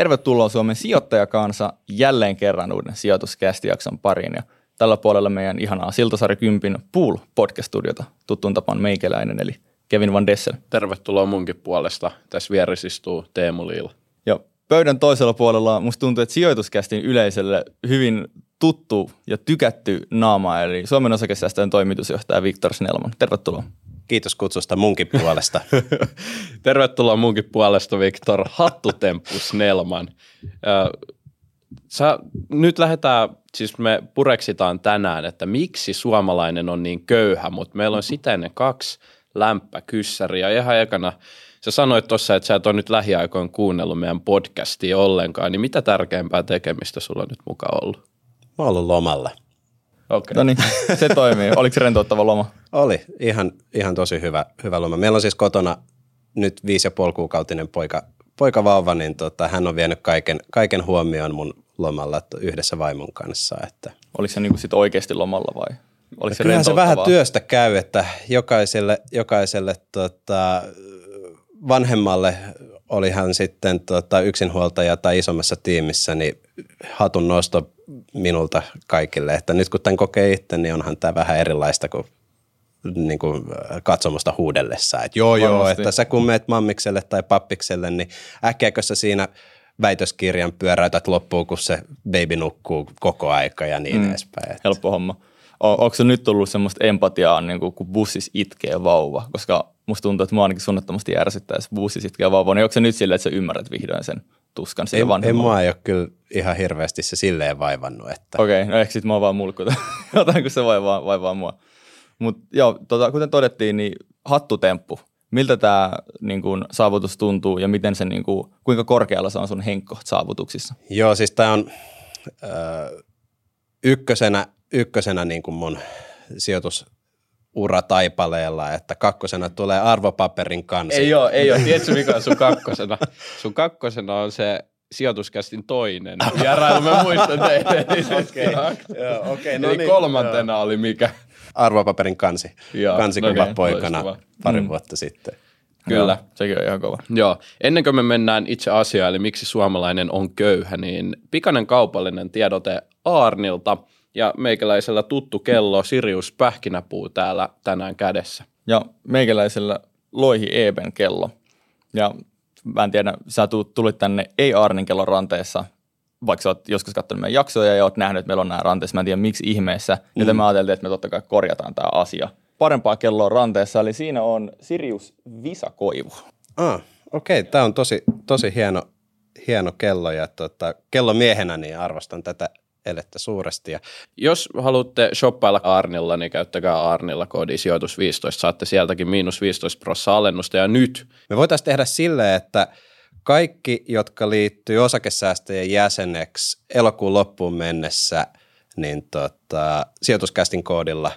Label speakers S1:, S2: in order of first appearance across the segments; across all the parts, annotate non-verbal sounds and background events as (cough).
S1: Tervetuloa Suomen sijoittajakansa jälleen kerran uuden sijoituskästijakson pariin. Ja tällä puolella meidän ihanaa Siltasari Kympin Pool podcast-studiota tuttuun tapaan meikäläinen, eli Kevin Van Dessel.
S2: Tervetuloa munkin puolesta. Tässä vieressä istuu Teemu Liila.
S1: Ja pöydän toisella puolella musta tuntuu, että sijoituskästin yleisölle hyvin tuttu ja tykätty naama, eli Suomen osakesäästöjen toimitusjohtaja Viktor Snellman. Tervetuloa.
S3: Kiitos kutsusta munkin puolesta. (laughs)
S2: Tervetuloa munkin puolesta, Viktor. Hattutemppu Snellman. Sä, nyt lähdetään, siis me pureksitaan tänään, että miksi suomalainen on niin köyhä, mutta meillä on sitä ennen kaksi lämpäkyssäriä. Ihan ekana, sä sanoit tuossa, että sä et ole nyt lähiaikoin kuunnellut meidän podcastia ollenkaan, niin mitä tärkeämpää tekemistä sulla on nyt mukaan ollut?
S3: Mä oon ollut lomalla.
S1: Okay. No niin, se toimii. (laughs) Oliko se rentouttava loma?
S3: Oli, ihan, ihan tosi hyvä, hyvä loma. Meillä on siis kotona nyt viisi ja puoli kuukautinen poika, poika vauva, niin tota, hän on vienyt kaiken, kaiken huomioon mun lomalla yhdessä vaimon kanssa. Että.
S1: Oliko se niinku sit oikeasti lomalla vai? Oliko
S3: se Kyllähän se vähän työstä käy, että jokaiselle, jokaiselle tota, vanhemmalle oli hän sitten tota, yksinhuoltaja tai isommassa tiimissä, niin hatun nosto minulta kaikille. Että nyt kun tämän kokee itse, niin onhan tämä vähän erilaista kuin, niin kuin katsomusta huudellessa. Että joo joo, Varmasti. että sä kun meet mammikselle tai pappikselle, niin äkkiäkö sä siinä väitöskirjan pyöräytät loppuun, kun se baby nukkuu koko aika ja niin mm. edespäin. Että.
S1: Helppo homma. O, onko se nyt tullut semmoista empatiaa, niin kuin, kun bussis itkee vauva? Koska musta tuntuu, että mua ainakin suunnattomasti ärsyttää, jos bussis itkee vauva. Niin onko se nyt silleen, että sä ymmärrät vihdoin sen tuskan
S3: ei, ei mua ei ole kyllä ihan hirveästi se silleen vaivannut. Että...
S1: Okei, okay, no ehkä sit mä oon vaan mulkkuta (laughs) jotain, kun se vaivaa, vaivaa mua. Mutta joo, tota, kuten todettiin, niin hattutemppu. Miltä tämä niin kun, saavutus tuntuu ja miten se, niin kun, kuinka korkealla se on sun henkko saavutuksissa?
S3: Joo, siis tämä on ö, ykkösenä, ykkösenä niin kuin mun sijoitus ura taipaleella, että kakkosena tulee arvopaperin kansi.
S2: Ei ole, ei ole. (laughs) Tiedätkö mikä on sun kakkosena? Sun kakkosena on se sijoituskästin toinen. Vierailu mä muistan teille. (laughs) Okei, okay. okay, no Eli niin, kolmantena joo. oli mikä?
S3: Arvopaperin kansi. Joo, kansi okay, poikana pari mm. vuotta sitten.
S1: Kyllä. Joo, sekin on ihan kova.
S2: Joo. Ennen kuin me mennään itse asiaan, eli miksi suomalainen on köyhä, niin pikainen kaupallinen tiedote Aarnilta – ja meikäläisellä tuttu kello Sirius Pähkinäpuu täällä tänään kädessä.
S1: Ja meikäläisellä Loihi Eben kello. Ja mä en tiedä, sä tulit tänne ei Arnin kellon ranteessa, vaikka sä oot joskus katsonut meidän jaksoja ja oot nähnyt, että meillä on nämä ranteessa, mä en tiedä miksi ihmeessä, mm. joten mä ajattelin, että me totta kai korjataan tämä asia. Parempaa kelloa ranteessa, eli siinä on Sirius Visakoivu.
S3: Ah, okei, okay. tämä on tosi, tosi hieno, hieno kello ja tota, kellomiehenä niin arvostan tätä elettä suuresti. Ja
S2: jos haluatte shoppailla Arnilla, niin käyttäkää Arnilla koodi sijoitus 15. Saatte sieltäkin miinus 15 prosenttia alennusta ja nyt.
S3: Me voitaisiin tehdä silleen, että kaikki, jotka liittyy osakesäästäjien jäseneksi elokuun loppuun mennessä, niin tota, sijoituskästin koodilla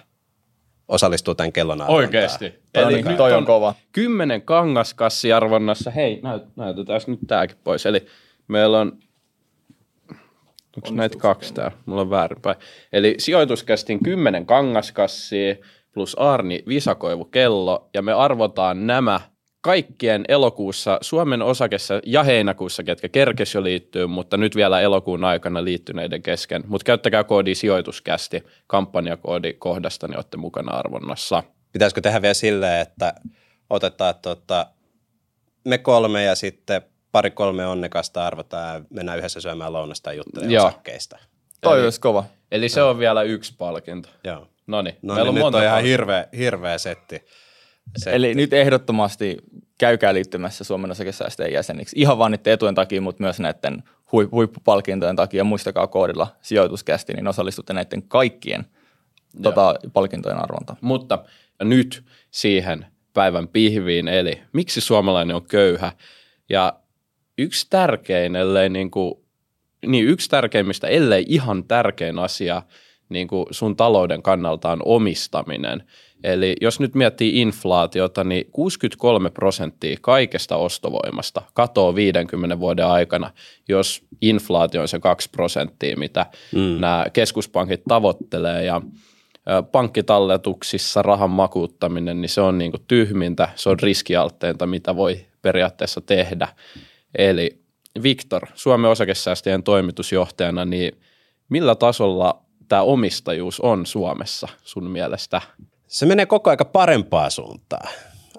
S3: osallistuu tämän kellon.
S2: Oikeasti.
S1: Eli nyt toi on kova.
S2: Kymmenen kangaskassiarvonnassa. Hei, näyt, näytetään nyt tämäkin pois. Eli meillä on Onko näitä kaksi täällä? Mulla on väärinpäin. Eli sijoituskästin 10 kangaskassia plus Arni Visakoivu kello ja me arvotaan nämä kaikkien elokuussa Suomen osakessa ja heinäkuussa, ketkä kerkes jo liittyy, mutta nyt vielä elokuun aikana liittyneiden kesken. Mutta käyttäkää koodi sijoituskästi kampanjakoodi kohdasta, niin olette mukana arvonnassa.
S3: Pitäisikö tehdä vielä silleen, että otetaan tota, me kolme ja sitten pari-kolme onnekasta arvotaan ja mennään yhdessä syömään lounasta ja juttelemaan osakkeista.
S1: Toi olisi kova.
S2: Eli se on vielä yksi palkinto.
S3: Joo. No niin, on nyt on ihan hirveä, hirveä setti.
S1: setti. Eli nyt ehdottomasti käykää liittymässä Suomen osakesäästöjen jäseniksi. Ihan vain niiden etujen takia, mutta myös näiden huippupalkintojen takia. Muistakaa koodilla sijoituskästi, niin osallistutte näiden kaikkien tota, palkintojen arvontaan.
S2: Mutta nyt siihen päivän pihviin, eli miksi suomalainen on köyhä. Ja yksi tärkein, ellei niin kuin, niin yksi tärkeimmistä, ellei ihan tärkein asia niin kuin sun talouden kannalta on omistaminen. Eli jos nyt miettii inflaatiota, niin 63 prosenttia kaikesta ostovoimasta katoo 50 vuoden aikana, jos inflaatio on se 2 prosenttia, mitä mm. nämä keskuspankit tavoittelee. Ja pankkitalletuksissa rahan makuuttaminen, niin se on niin kuin tyhmintä, se on riskialtteinta, mitä voi periaatteessa tehdä. Eli Viktor, Suomen osakesäästäjien toimitusjohtajana, niin millä tasolla tämä omistajuus on Suomessa sun mielestä?
S3: Se menee koko aika parempaa suuntaan.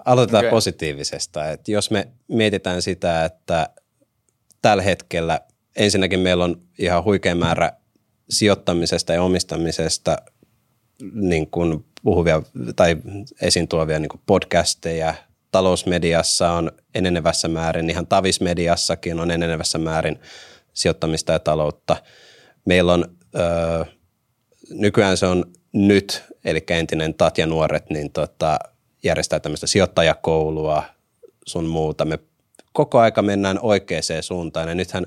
S3: Aloitetaan okay. Positiivisesta. Et jos me mietitään sitä, että tällä hetkellä ensinnäkin meillä on ihan huikea määrä sijoittamisesta ja omistamisesta niin kuin puhuvia tai esiin tuovia niin kuin podcasteja. Talousmediassa on enenevässä määrin, ihan tavismediassakin on enenevässä määrin sijoittamista ja taloutta. Meillä on, öö, nykyään se on nyt, eli entinen Tatja Nuoret, niin tota, järjestää tämmöistä sijoittajakoulua sun muuta. Me koko aika mennään oikeaan suuntaan ja nythän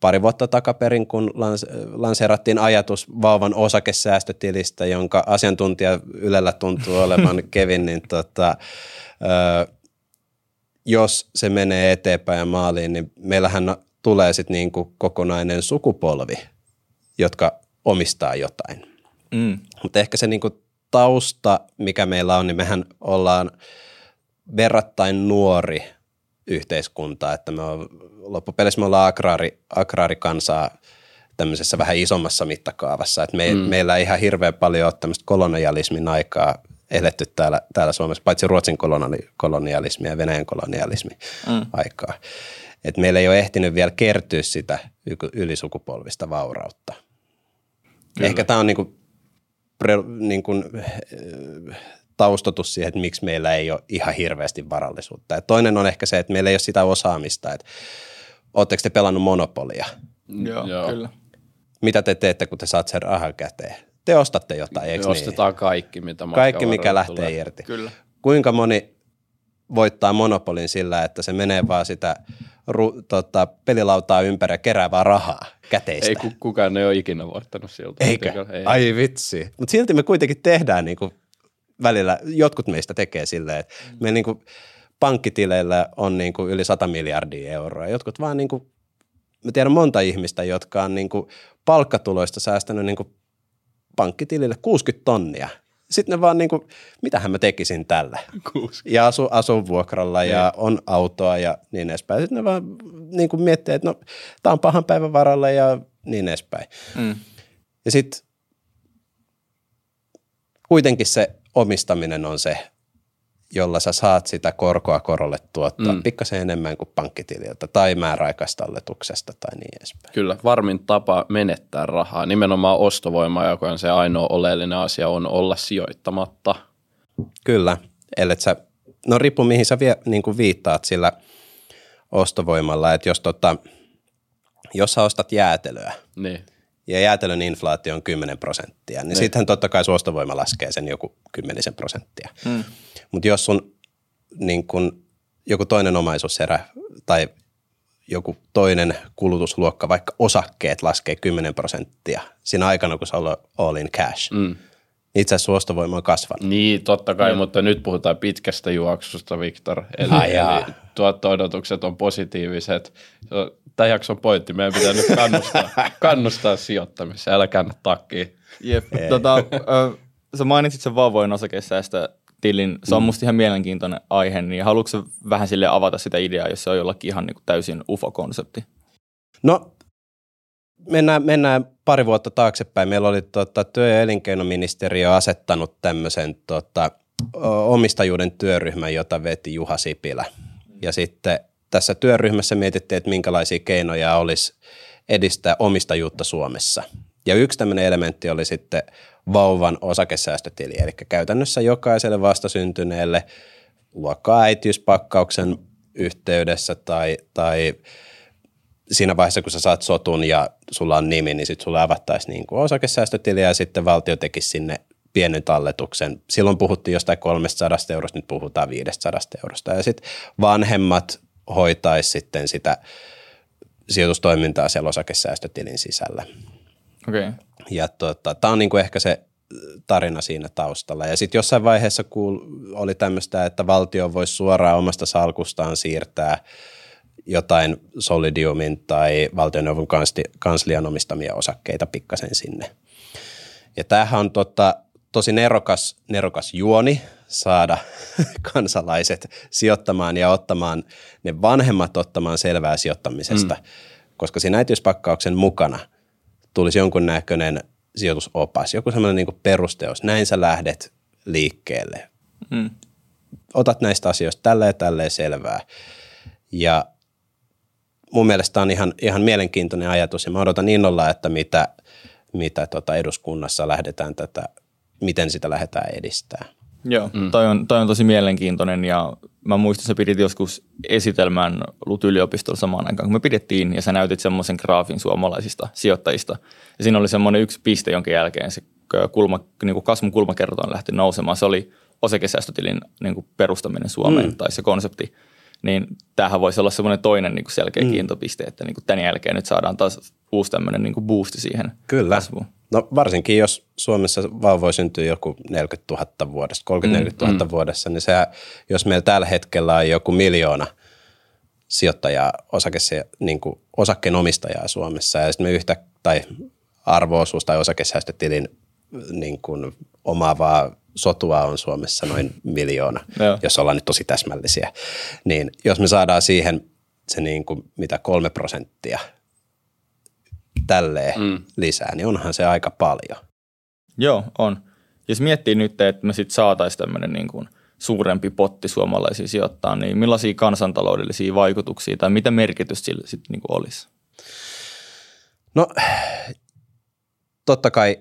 S3: pari vuotta takaperin, kun lans, lanseerattiin ajatus vauvan osakesäästötilistä, jonka asiantuntija Ylellä tuntuu olevan (laughs) Kevin, niin tota, ö, jos se menee eteenpäin ja maaliin, niin meillähän tulee sitten niinku kokonainen sukupolvi, jotka omistaa jotain.
S1: Mm.
S3: Mutta ehkä se niinku tausta, mikä meillä on, niin mehän ollaan verrattain nuori yhteiskunta, että me on, loppupeleissä me ollaan agraari, agraarikansaa tämmöisessä vähän isommassa mittakaavassa, että me, mm. meillä ei ihan hirveän paljon ole tämmöistä kolonialismin aikaa eletty täällä, täällä Suomessa, paitsi Ruotsin koloni- kolonialismi ja Venäjän kolonialismi mm. aikaa. Et meillä ei ole ehtinyt vielä kertyä sitä ylisukupolvista vaurautta. Kyllä. Ehkä tämä on niinku, pre, niinku, taustotus siihen, että miksi meillä ei ole ihan hirveästi varallisuutta. Ja toinen on ehkä se, että meillä ei ole sitä osaamista, että ootteko te pelannut monopolia?
S1: Joo,
S2: Joo.
S1: kyllä.
S3: Mitä te teette, kun te saat sen rahan käteen? Te ostatte jotain,
S2: Me
S3: eikö niin?
S2: ostetaan kaikki, mitä
S3: Kaikki, mikä lähtee
S2: tulee.
S3: irti.
S1: Kyllä.
S3: Kuinka moni voittaa monopolin sillä, että se menee vaan sitä ru, tota, pelilautaa ympäri ja kerää vaan rahaa käteistä?
S2: Ei ku, kukaan ei ole ikinä voittanut siltä.
S3: Eikä?
S2: Ei.
S3: Ai vitsi. Mutta silti me kuitenkin tehdään niinku välillä, jotkut meistä tekee silleen, että mm. meillä niinku pankkitileillä on niinku yli 100 miljardia euroa. Jotkut vaan niinku, mä tiedän monta ihmistä, jotka on niinku palkkatuloista säästänyt niinku pankkitilille 60 tonnia. Sitten ne vaan niinku, mitähän mä tekisin tällä?
S2: Kuusi.
S3: Ja asu, asun vuokralla ja on autoa ja niin edespäin. Sitten ne vaan niinku miettii, että no, tää on pahan päivän varalla ja niin edespäin.
S1: Mm.
S3: Ja sitten kuitenkin se omistaminen on se, jolla sä saat sitä korkoa korolle tuottaa mm. Pikkasen enemmän kuin pankkitililtä tai määräaikaistalletuksesta tai niin edespäin.
S2: Kyllä, varmin tapa menettää rahaa, nimenomaan ostovoima, joka on se ainoa oleellinen asia, on olla sijoittamatta.
S3: Kyllä, ellei sä, no riippuu mihin sä vie, niin kuin viittaat sillä ostovoimalla, että jos, tota, jos sä ostat jäätelöä
S2: Niin.
S3: Ja jäätelön inflaatio on 10 prosenttia, niin, niin. sittenhän totta kai sun ostovoima laskee sen joku kymmenisen prosenttia.
S1: Mm.
S3: Mutta jos sun niin kun, joku toinen omaisuuserä tai joku toinen kulutusluokka, vaikka osakkeet laskee 10 prosenttia siinä aikana, kun sä olet all in cash, mm.
S2: Mm.
S3: itse asiassa sun ostovoima on kasvanut.
S2: Niin, totta kai, mutta nyt puhutaan pitkästä juoksusta, Viktor. Eli,
S3: Ai
S2: eli tuotto-odotukset on positiiviset. Se on- Tämä jakson pointti, meidän pitää nyt kannustaa, (laughs) kannustaa sijoittamiseen, älä käännä takkiin.
S1: Jep. Tota, ö, sä mainitsit sen vauvojen osakesäästötilin. Se on musta ihan mielenkiintoinen aihe, niin haluatko vähän sille avata sitä ideaa, jos se on jollakin ihan niin kuin täysin UFO-konsepti?
S3: No, mennään, mennään pari vuotta taaksepäin. Meillä oli tota, työ- ja elinkeinoministeriö asettanut tämmöisen tota, omistajuuden työryhmän, jota veti Juha Sipilä. Ja sitten tässä työryhmässä mietittiin, että minkälaisia keinoja olisi edistää omistajuutta Suomessa. Ja yksi tämmöinen elementti oli sitten vauvan osakesäästötili, eli käytännössä jokaiselle vastasyntyneelle luokkaa äitiyspakkauksen yhteydessä tai, tai siinä vaiheessa, kun sä saat sotun ja sulla on nimi, niin sitten sulle avattaisiin niin kuin ja sitten valtio tekisi sinne pienen talletuksen. Silloin puhuttiin jostain 300 eurosta, nyt puhutaan 500 eurosta. Ja sitten vanhemmat hoitaisi sitten sitä sijoitustoimintaa siellä osakesäästötilin sisällä.
S1: Okay.
S3: Ja tota, tämä on niinku ehkä se tarina siinä taustalla. Ja sitten jossain vaiheessa kuul, oli tämmöistä, että valtio voisi suoraan omasta salkustaan siirtää jotain Solidiumin tai valtioneuvon kanslian omistamia osakkeita pikkasen sinne. Ja tämähän on tota, tosi nerokas, nerokas juoni. Saada (laughs) kansalaiset sijoittamaan ja ottamaan, ne vanhemmat ottamaan selvää sijoittamisesta, mm. koska siinä äitiyspakkauksen mukana tulisi jonkunnäköinen sijoitusopas, joku semmoinen niin perusteos, näin sä lähdet liikkeelle. Mm. Otat näistä asioista tälle ja tälleen selvää. Ja mun mielestä on ihan, ihan mielenkiintoinen ajatus ja mä odotan innolla, että mitä, mitä tota eduskunnassa lähdetään tätä, miten sitä lähdetään edistää.
S1: Joo, mm. toi, on, toi on tosi mielenkiintoinen ja mä muistan, että sä pidit joskus esitelmän LUT-yliopistolla samaan aikaan, kun me pidettiin ja sä näytit semmoisen graafin suomalaisista sijoittajista. Ja siinä oli semmoinen yksi piste, jonka jälkeen se kulma, niin kuin kasvun kulmakerroin lähti nousemaan. Se oli osakesäästötilin niin kuin perustaminen Suomeen mm. tai se konsepti. Niin tämähän voisi olla semmoinen toinen niin kuin selkeä mm. kiintopiste, että niin kuin tämän jälkeen nyt saadaan taas uusi tämmöinen niin kuin boosti siihen
S3: Kyllä.
S1: kasvuun.
S3: No varsinkin, jos Suomessa voi syntyä joku 40 000 vuodessa, 30 000 mm, vuodessa, niin se, jos meillä tällä hetkellä on joku miljoona sijoittajaa, osake, niin kuin osakkeenomistajaa Suomessa, ja sitten me yhtä, tai arvoosuus tai osakesäästötilin niin kuin omaavaa sotua on Suomessa noin miljoona, Joo. jos ollaan nyt tosi täsmällisiä, niin jos me saadaan siihen se niin kuin mitä kolme prosenttia – tälleen mm. lisää, niin onhan se aika paljon.
S1: Joo, on. Jos miettii nyt, että me sitten saataisiin tämmöinen niin kuin suurempi potti suomalaisia sijoittaa, niin millaisia kansantaloudellisia vaikutuksia tai mitä merkitystä sillä sitten niin olisi?
S3: No totta kai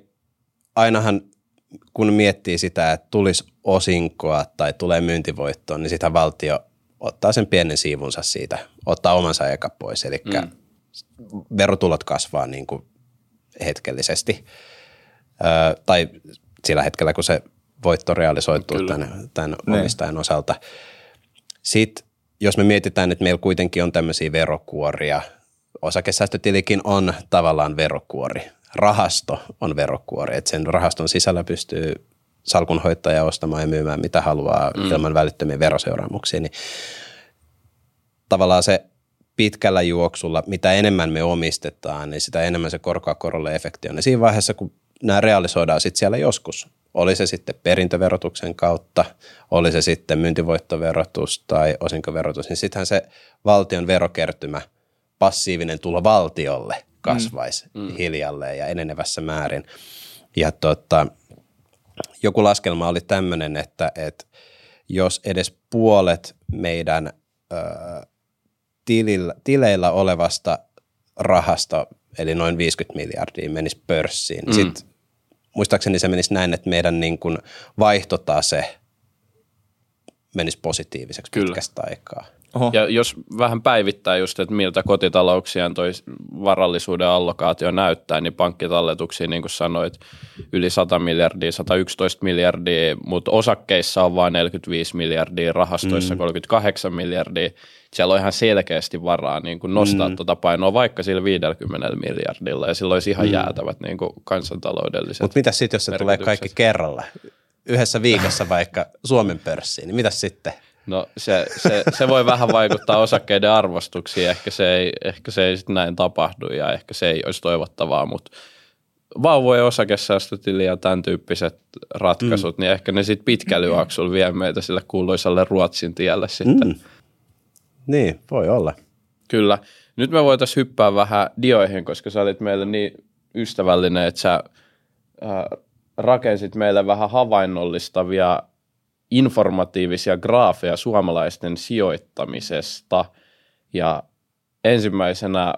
S3: ainahan kun miettii sitä, että tulisi osinkoa tai tulee myyntivoittoa, niin sitä valtio ottaa sen pienen siivunsa siitä, ottaa omansa eka pois. Eli mm verotulot kasvaa niin kuin hetkellisesti ö, tai sillä hetkellä, kun se voitto realisoituu Kyllä. tämän, tämän niin. omistajan osalta. Sitten jos me mietitään, että meillä kuitenkin on tämmöisiä verokuoria, osakesäästötilikin on tavallaan verokuori. Rahasto on verokuori, että sen rahaston sisällä pystyy salkunhoitaja ostamaan ja myymään mitä haluaa mm. ilman välittömiä veroseuraamuksia, niin tavallaan se pitkällä juoksulla, mitä enemmän me omistetaan, niin sitä enemmän se korkoa korolle efekti on. Ja siinä vaiheessa, kun nämä realisoidaan sitten siellä joskus, oli se sitten perintöverotuksen kautta, oli se sitten myyntivoittoverotus tai osinkoverotus, niin sittenhän se valtion verokertymä, passiivinen tulo valtiolle kasvaisi mm. Mm. hiljalleen ja enenevässä määrin. Ja tota, joku laskelma oli tämmöinen, että, että jos edes puolet meidän ö, tilillä, tileillä olevasta rahasta, eli noin 50 miljardia, menisi pörssiin. Mm. Sitten muistaakseni se menisi näin, että meidän niin kuin vaihtotase menisi positiiviseksi Kyllä. pitkästä aikaa.
S2: Oho. Ja jos vähän päivittää just, että miltä kotitalouksien toi varallisuuden allokaatio näyttää, niin pankkitalletuksia, niin kuin sanoit, yli 100 miljardia, 111 miljardia, mutta osakkeissa on vain 45 miljardia, rahastoissa mm. 38 miljardia. Siellä on ihan selkeästi varaa niin kuin nostaa mm. tuota painoa vaikka sillä 50 miljardilla, ja silloin olisi ihan mm. jäätävät niin kuin kansantaloudelliset
S3: Mutta mitä sitten, jos se tulee kaikki kerralla? Yhdessä viikossa (laughs) vaikka Suomen pörssiin, niin mitä sitten?
S2: No se, se, se voi vähän vaikuttaa osakkeiden arvostuksiin, ehkä se ei, ehkä se ei sitten näin tapahdu ja ehkä se ei olisi toivottavaa, mutta vauvojen osakesäästötili ja tämän tyyppiset ratkaisut, mm. niin ehkä ne sitten pitkällä juoksulla vie meitä sille kuuluisalle Ruotsin tielle sitten. Mm.
S3: Niin, voi olla.
S2: Kyllä. Nyt me voitaisiin hyppää vähän dioihin, koska sä olit meille niin ystävällinen, että sä äh, rakensit meille vähän havainnollistavia informatiivisia graafeja suomalaisten sijoittamisesta. Ja ensimmäisenä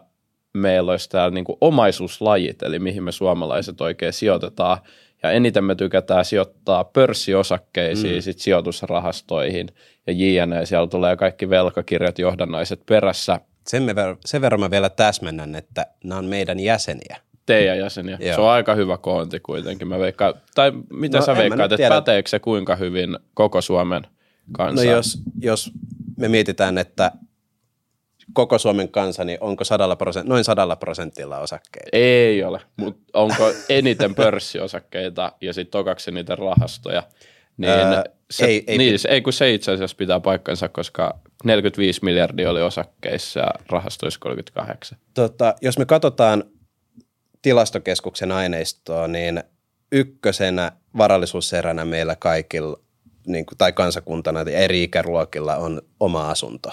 S2: meillä olisi täällä niin omaisuuslajit, eli mihin me suomalaiset oikein sijoitetaan. Ja eniten me tykätään sijoittaa pörssiosakkeisiin, mm. sit sijoitusrahastoihin ja jne. Siellä tulee kaikki velkakirjat, johdannaiset perässä.
S3: Sen, me, sen verran mä vielä täsmennän, että nämä on meidän jäseniä
S2: teidän jäseniä. Joo. Se on aika hyvä koonti kuitenkin. Mä veikkaan, tai mitä no, sä veikkaat, että päteekö se kuinka hyvin koko Suomen kanssa?
S3: No jos, jos me mietitään, että koko Suomen kansa, niin onko sadalla prosent, noin sadalla prosentilla osakkeita?
S2: Ei ole, mutta onko eniten pörssiosakkeita ja sitten tokaksi niitä rahastoja? Niin, öö, se, ei, ei, niin, ei, kun se itse asiassa pitää paikkansa, koska 45 miljardia oli osakkeissa ja rahastoissa 38.
S3: Tota, jos me katsotaan tilastokeskuksen aineistoa, niin ykkösenä varallisuuseränä meillä kaikilla niin kuin, tai kansakuntana eri ikäluokilla on oma asunto,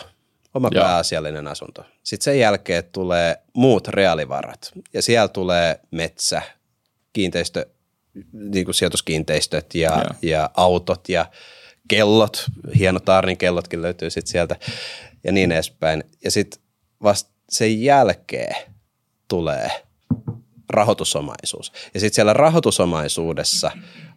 S3: oma
S2: Joo.
S3: pääasiallinen asunto. Sitten sen jälkeen tulee muut reaalivarat ja siellä tulee metsä, kiinteistö, niin kuin sijoituskiinteistöt ja,
S1: Joo.
S3: ja autot ja kellot, hienot Arnin kellotkin löytyy sitten sieltä ja niin edespäin. Ja sitten vasta sen jälkeen tulee rahoitusomaisuus. Ja sitten siellä rahoitusomaisuudessa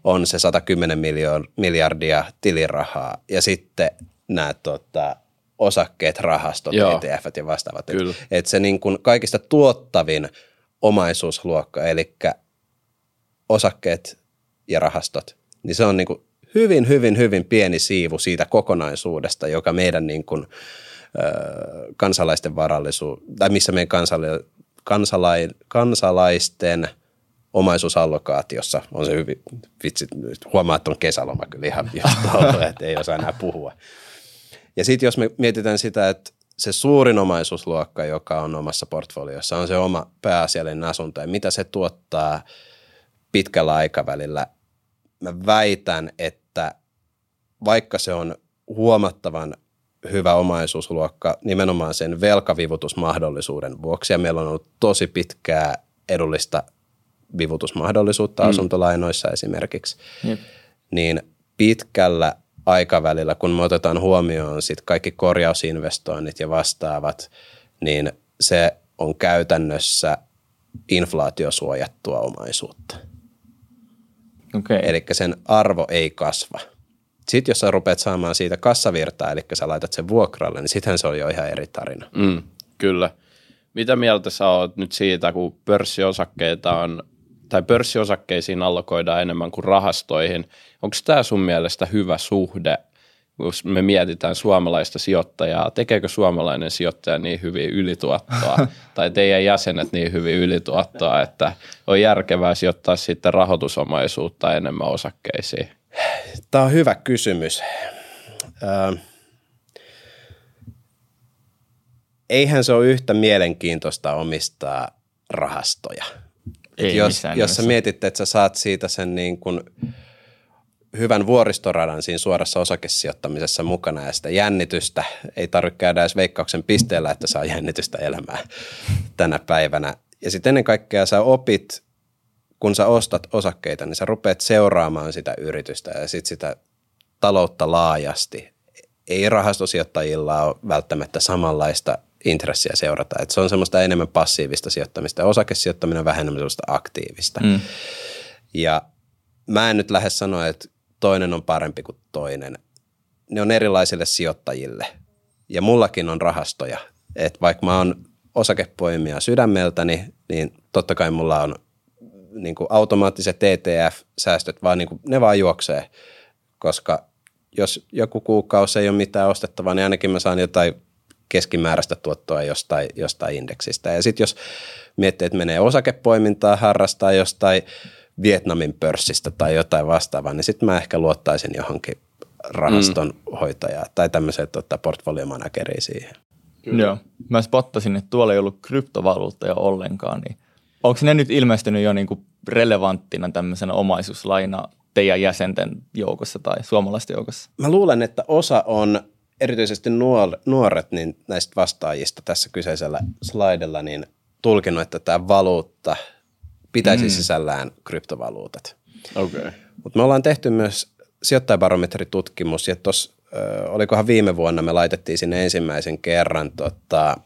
S3: on se 110 miljoon, miljardia tilirahaa ja sitten nämä tota, osakkeet, rahastot,
S2: Joo.
S3: ETF ja vastaavat. Et,
S2: Kyllä.
S3: et se niin kuin kaikista tuottavin omaisuusluokka, eli osakkeet ja rahastot, niin se on niin kuin hyvin, hyvin, hyvin pieni siivu siitä kokonaisuudesta, joka meidän niin kuin, ö, kansalaisten varallisuus, tai missä meidän kansala- kansalain, kansalaisten omaisuusallokaatiossa on se hyvin, vitsi, huomaa, että on kesäloma kyllä ihan (laughs) että ei osaa enää puhua. Ja sitten jos me mietitään sitä, että se suurin omaisuusluokka, joka on omassa portfoliossa, on se oma pääasiallinen asunto ja mitä se tuottaa pitkällä aikavälillä. Mä väitän, että vaikka se on huomattavan hyvä omaisuusluokka nimenomaan sen velkavivutusmahdollisuuden vuoksi, ja meillä on ollut tosi pitkää edullista vivutusmahdollisuutta asuntolainoissa esimerkiksi,
S1: Jep.
S3: niin pitkällä aikavälillä, kun me otetaan huomioon sit kaikki korjausinvestoinnit ja vastaavat, niin se on käytännössä inflaatiosuojattua omaisuutta.
S1: Okei.
S3: Eli sen arvo ei kasva. Sitten jos sä rupeat saamaan siitä kassavirtaa, eli sä laitat sen vuokralle, niin sittenhän se on jo ihan eri tarina.
S2: Mm, kyllä. Mitä mieltä sä oot nyt siitä, kun pörssiosakkeita on, tai pörssiosakkeisiin allokoidaan enemmän kuin rahastoihin. Onko tämä sun mielestä hyvä suhde, jos me mietitään suomalaista sijoittajaa? Tekeekö suomalainen sijoittaja niin hyvin ylituottoa, (laughs) tai teidän jäsenet niin hyvin ylituottoa, että on järkevää sijoittaa sitten rahoitusomaisuutta enemmän osakkeisiin?
S3: Tämä on hyvä kysymys. Ö, eihän se ole yhtä mielenkiintoista omistaa rahastoja. Et
S1: Ei
S3: jos,
S1: missään
S3: jos sä mietit, että sä saat siitä sen niin kuin hyvän vuoristoradan siinä suorassa osakesijoittamisessa mukana ja sitä jännitystä, ei tarvitse käydä edes veikkauksen pisteellä, että saa jännitystä elämää tänä päivänä. Ja sitten ennen kaikkea sä opit, kun sä ostat osakkeita, niin sä rupeat seuraamaan sitä yritystä ja sitten sitä taloutta laajasti. Ei rahastosijoittajilla ole välttämättä samanlaista intressiä seurata. Et se on semmoista enemmän passiivista sijoittamista. Osakesijoittaminen on vähemmän semmoista aktiivista.
S1: Mm.
S3: Ja mä en nyt lähde sanoa, että toinen on parempi kuin toinen. Ne on erilaisille sijoittajille. Ja mullakin on rahastoja. Että vaikka mä oon osakepoimija sydämeltäni, niin totta kai mulla on niin kuin automaattiset ETF-säästöt, vaan niin kuin, ne vaan juoksee. Koska jos joku kuukausi ei ole mitään ostettavaa, niin ainakin mä saan jotain keskimääräistä tuottoa jostain, jostain indeksistä. Ja sitten jos miettii, että menee osakepoimintaa harrastaa jostain Vietnamin pörssistä tai jotain vastaavaa, niin sitten mä ehkä luottaisin johonkin rahaston mm. hoitajaa tai tämmöiseen tota, portfoliomanageriin siihen.
S1: Kyllä. Joo. Mä spottasin, että tuolla ei ollut kryptovaluuttoja ollenkaan, niin onko ne nyt ilmestynyt jo niinku relevanttina tämmöisenä omaisuuslaina teidän jäsenten joukossa tai suomalaisten joukossa?
S3: Mä luulen, että osa on erityisesti nuor- nuoret niin näistä vastaajista tässä kyseisellä slaidella niin tulkinut, että tämä valuutta pitäisi mm. sisällään kryptovaluutat.
S2: Okei. Okay.
S3: Mutta me ollaan tehty myös sijoittajabarometritutkimus ja tuossa, olikohan viime vuonna me laitettiin sinne ensimmäisen kerran tota,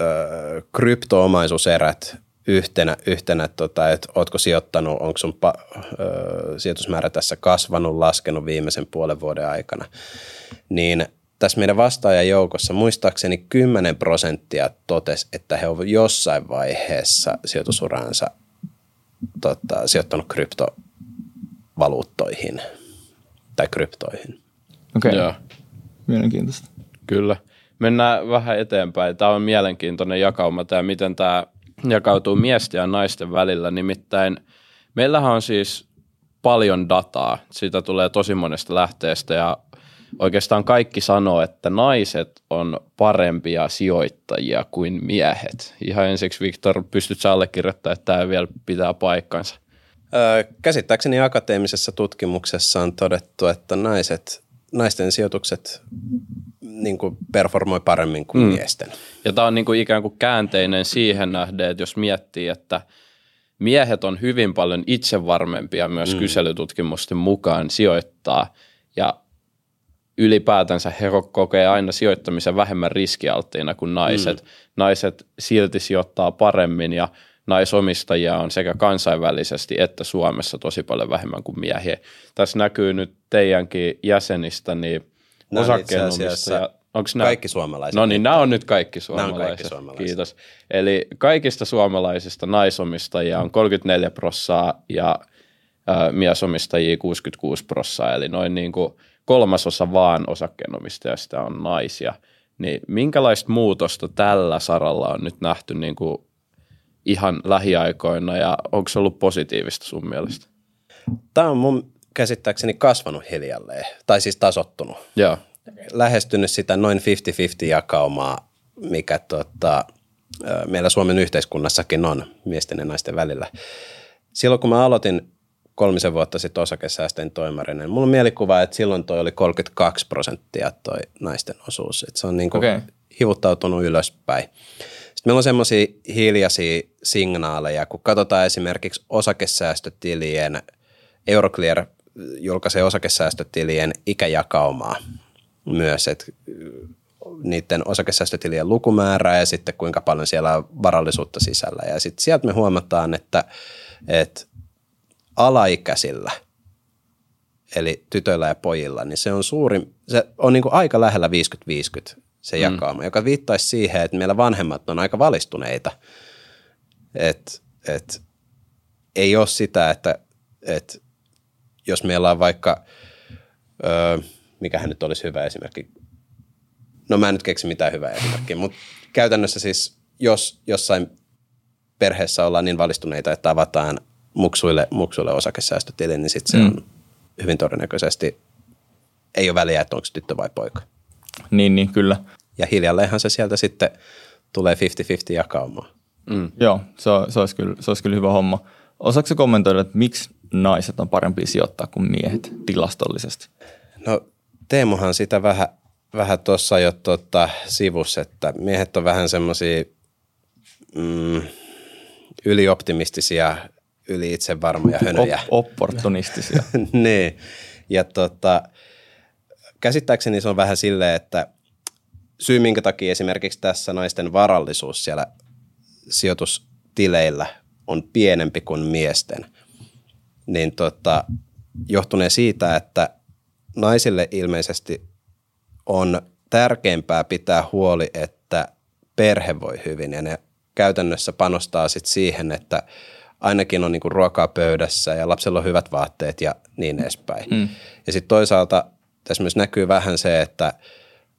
S3: ö, kryptoomaisuuserät yhtenä, yhtenä tota, että ootko sijoittanut, onko sun pa, ö, sijoitusmäärä tässä kasvanut, laskenut viimeisen puolen vuoden aikana, niin tässä meidän vastaajan joukossa muistaakseni 10 prosenttia totesi, että he ovat jossain vaiheessa sijoitusuransa tota, sijoittanut kryptovaluuttoihin tai kryptoihin.
S1: Okei, okay.
S2: Joo.
S1: mielenkiintoista.
S2: Kyllä. Mennään vähän eteenpäin. Tämä on mielenkiintoinen jakauma, tämä miten tämä jakautuu miesten ja naisten välillä. Nimittäin meillähän on siis paljon dataa. Sitä tulee tosi monesta lähteestä ja oikeastaan kaikki sanoo, että naiset on parempia sijoittajia kuin miehet. Ihan ensiksi, Viktor, pystyt sä allekirjoittamaan, että tämä vielä pitää paikkansa?
S3: Käsittääkseni akateemisessa tutkimuksessa on todettu, että naiset, naisten sijoitukset niin kuin performoi paremmin kuin mm. miesten.
S2: Ja tämä on niin kuin ikään kuin käänteinen siihen nähden, että jos miettii, että miehet on hyvin paljon itsevarmempia myös mm. kyselytutkimusten mukaan sijoittaa ja ylipäätänsä he kokee aina sijoittamisen vähemmän riskialttiina kuin naiset. Mm. Naiset silti sijoittaa paremmin ja naisomistajia on sekä kansainvälisesti että Suomessa tosi paljon vähemmän kuin miehiä. Tässä näkyy nyt teidänkin jäsenistä, niin osakkeenomistajia.
S3: Onko nämä? Kaikki suomalaiset.
S2: No niin, nämä on nyt kaikki suomalaiset.
S3: Nämä on kaikki suomalaiset.
S2: Kiitos. Eli kaikista suomalaisista naisomistajia on 34 prossaa ja ä, miesomistajia 66 prossaa, eli noin niin kuin kolmasosa vaan osakkeenomistajista on naisia. Niin minkälaista muutosta tällä saralla on nyt nähty niin kuin ihan lähiaikoina ja onko se ollut positiivista sun mielestä?
S3: Tämä on mun käsittääkseni kasvanut hiljalleen, tai siis tasottunut.
S2: Joo.
S3: Lähestynyt sitä noin 50-50 jakaumaa, mikä tota, meillä Suomen yhteiskunnassakin on miesten ja naisten välillä. Silloin kun mä aloitin kolmisen vuotta sitten osakesäästöjen toimarina, niin mulla on mielikuva, että silloin toi oli 32 prosenttia toi naisten osuus. Että se on niin kuin okay. hivuttautunut ylöspäin. Sitten meillä on semmoisia hiljaisia signaaleja, kun katsotaan esimerkiksi osakesäästötilien, Euroclear julkaisee osakesäästötilien ikäjakaumaa myös, että niiden osakesäästötilien lukumäärää ja sitten kuinka paljon siellä on varallisuutta sisällä. Ja sitten sieltä me huomataan, että, että alaikäisillä, eli tytöillä ja pojilla, niin se on suuri, se on niin kuin aika lähellä 50-50 se mm. jakauma, joka viittaisi siihen, että meillä vanhemmat on aika valistuneita. Että et, ei ole sitä, että et, jos meillä on vaikka, öö, mikähän nyt olisi hyvä esimerkki, no mä en nyt keksi mitään hyvää esimerkkiä, mutta käytännössä siis jos jossain perheessä ollaan niin valistuneita, että avataan muksuille, muksuille osakesäästötili, niin sitten se mm. on hyvin todennäköisesti, ei ole väliä, että onko tyttö vai poika.
S1: Niin, niin, kyllä.
S3: Ja hiljalleenhan se sieltä sitten tulee 50-50 jakaumaan.
S1: Mm. Joo, se, se, olisi kyllä, se olisi kyllä hyvä homma. Osaatko kommentoida, että miksi naiset on parempi sijoittaa kuin miehet tilastollisesti?
S3: No Teemuhan sitä vähän, vähän tuossa jo tuota, sivussa, että miehet on vähän semmoisia mm, ylioptimistisia, yli itsevarmoja hönöjä.
S1: Op- opportunistisia. (laughs)
S3: niin, ja tota, käsittääkseni se on vähän silleen, että syy minkä takia esimerkiksi tässä naisten varallisuus siellä sijoitustileillä on pienempi kuin miesten, niin tota, johtunee siitä, että naisille ilmeisesti on tärkeämpää pitää huoli, että perhe voi hyvin ja ne käytännössä panostaa sit siihen, että ainakin on niinku ruokaa pöydässä ja lapsella on hyvät vaatteet ja niin edespäin. Mm. Ja sitten toisaalta tässä myös näkyy vähän se, että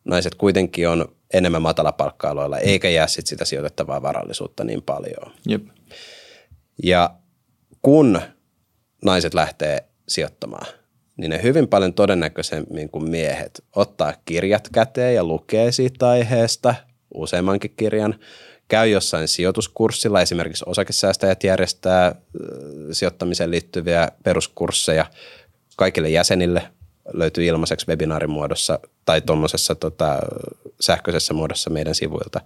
S3: naiset kuitenkin on enemmän matalapalkka-aloilla, eikä jää sit sitä sijoitettavaa varallisuutta niin paljon.
S1: Jep.
S3: Ja kun naiset lähtee sijoittamaan, niin ne hyvin paljon todennäköisemmin kuin miehet ottaa kirjat käteen ja lukee siitä aiheesta useammankin kirjan, käy jossain sijoituskurssilla, esimerkiksi osakesäästäjät järjestää sijoittamiseen liittyviä peruskursseja kaikille jäsenille, löytyy ilmaiseksi webinaarin muodossa tai tuommoisessa tota, sähköisessä muodossa meidän sivuilta.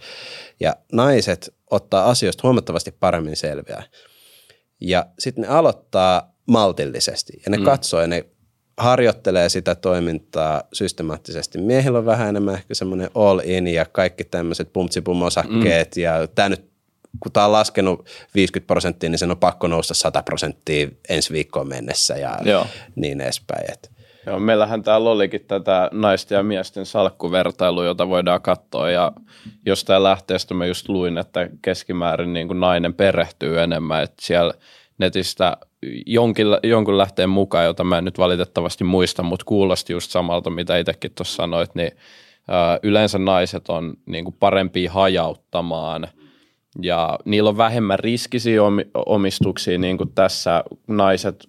S3: Ja naiset ottaa asioista huomattavasti paremmin selviää. Ja sitten ne aloittaa maltillisesti ja ne mm. katsoo ja ne harjoittelee sitä toimintaa systemaattisesti. Miehillä on vähän enemmän ehkä semmoinen all in ja kaikki tämmöiset pumtsipum osakkeet mm. ja tämä nyt kun tämä on laskenut 50 prosenttia, niin sen on pakko nousta 100 prosenttia ensi viikkoon mennessä ja Joo. niin edespäin. Et
S2: Joo, meillähän täällä olikin tätä naisten ja miesten salkkuvertailua, jota voidaan katsoa ja jostain lähteestä mä just luin, että keskimäärin niin kuin nainen perehtyy enemmän, että siellä netistä jonkin, jonkun lähteen mukaan, jota mä en nyt valitettavasti muista, mutta kuulosti just samalta, mitä itsekin tuossa sanoit, niin yleensä naiset on niin kuin parempia hajauttamaan ja niillä on vähemmän riskisiä omistuksia, niin kuin tässä naiset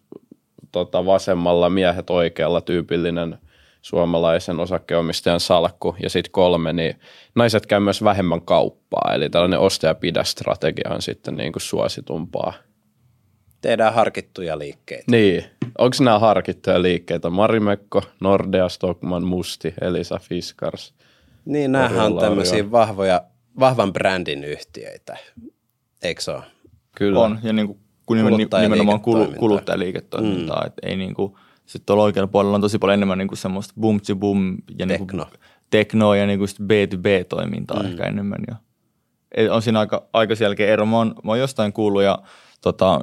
S2: tota, vasemmalla, miehet oikealla tyypillinen suomalaisen osakkeenomistajan salkku ja sitten kolme, niin naiset käy myös vähemmän kauppaa, eli tällainen ostaja-pidä-strategia on sitten niin kuin suositumpaa.
S3: Tehdään harkittuja liikkeitä.
S2: Niin. Onko nämä harkittuja liikkeitä? Marimekko, Nordea, Stockman, Musti, Elisa, Fiskars.
S3: Niin, näähän on tämmöisiä vahvoja, vahvan brändin yhtiöitä, eikö se ole?
S2: Kyllä.
S1: On, ja niin kuin, kun nimenomaan kulu, kuluttajaliiketoimintaa, mm. ei niin kuin, sitten tuolla oikealla puolella on tosi paljon enemmän niin kuin semmoista boom to boom ja
S3: Tekno.
S1: Niin kuin, teknoa ja niin kuin B2B-toimintaa mm. ehkä enemmän. Ja, on siinä aika, aika selkeä ero. Mä oon, mä oon jostain kuullut ja tota,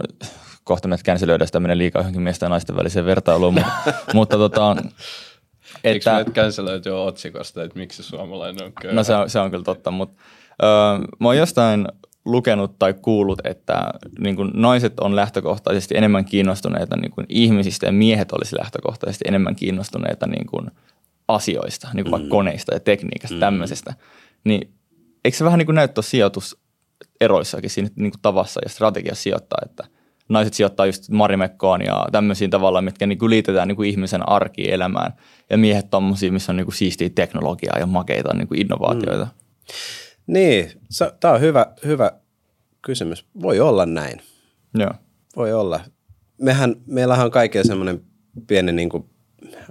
S1: kohta meidät känselöidään sitä menee liikaa johonkin miesten ja naisten väliseen vertailuun, mutta, (laughs) mutta tota,
S2: että, Eikö meidät jo otsikosta, että miksi suomalainen on köyhä?
S1: No se on, se on kyllä totta, mutta öö, mä oon jostain lukenut tai kuullut, että niin kuin naiset on lähtökohtaisesti enemmän kiinnostuneita niin kuin ihmisistä ja miehet olisi lähtökohtaisesti enemmän kiinnostuneita niin kuin asioista, niin kuin mm. vaikka koneista ja tekniikasta, mm. tämmöisestä. Niin eikö se vähän niin kuin näy tuossa sijoituseroissakin siinä niin kuin tavassa ja strategiassa sijoittaa, että naiset sijoittaa just marimekkoon ja tämmöisiin tavalla, mitkä niin kuin liitetään niin kuin ihmisen arkielämään ja miehet tommosia, missä on niin kuin siistiä teknologiaa ja makeita niin kuin innovaatioita. Mm.
S3: Niin, tämä on hyvä, hyvä kysymys. Voi olla näin.
S1: Joo.
S3: Voi olla. Mehän, meillähän on kaikilla semmoinen pieni niin kuin,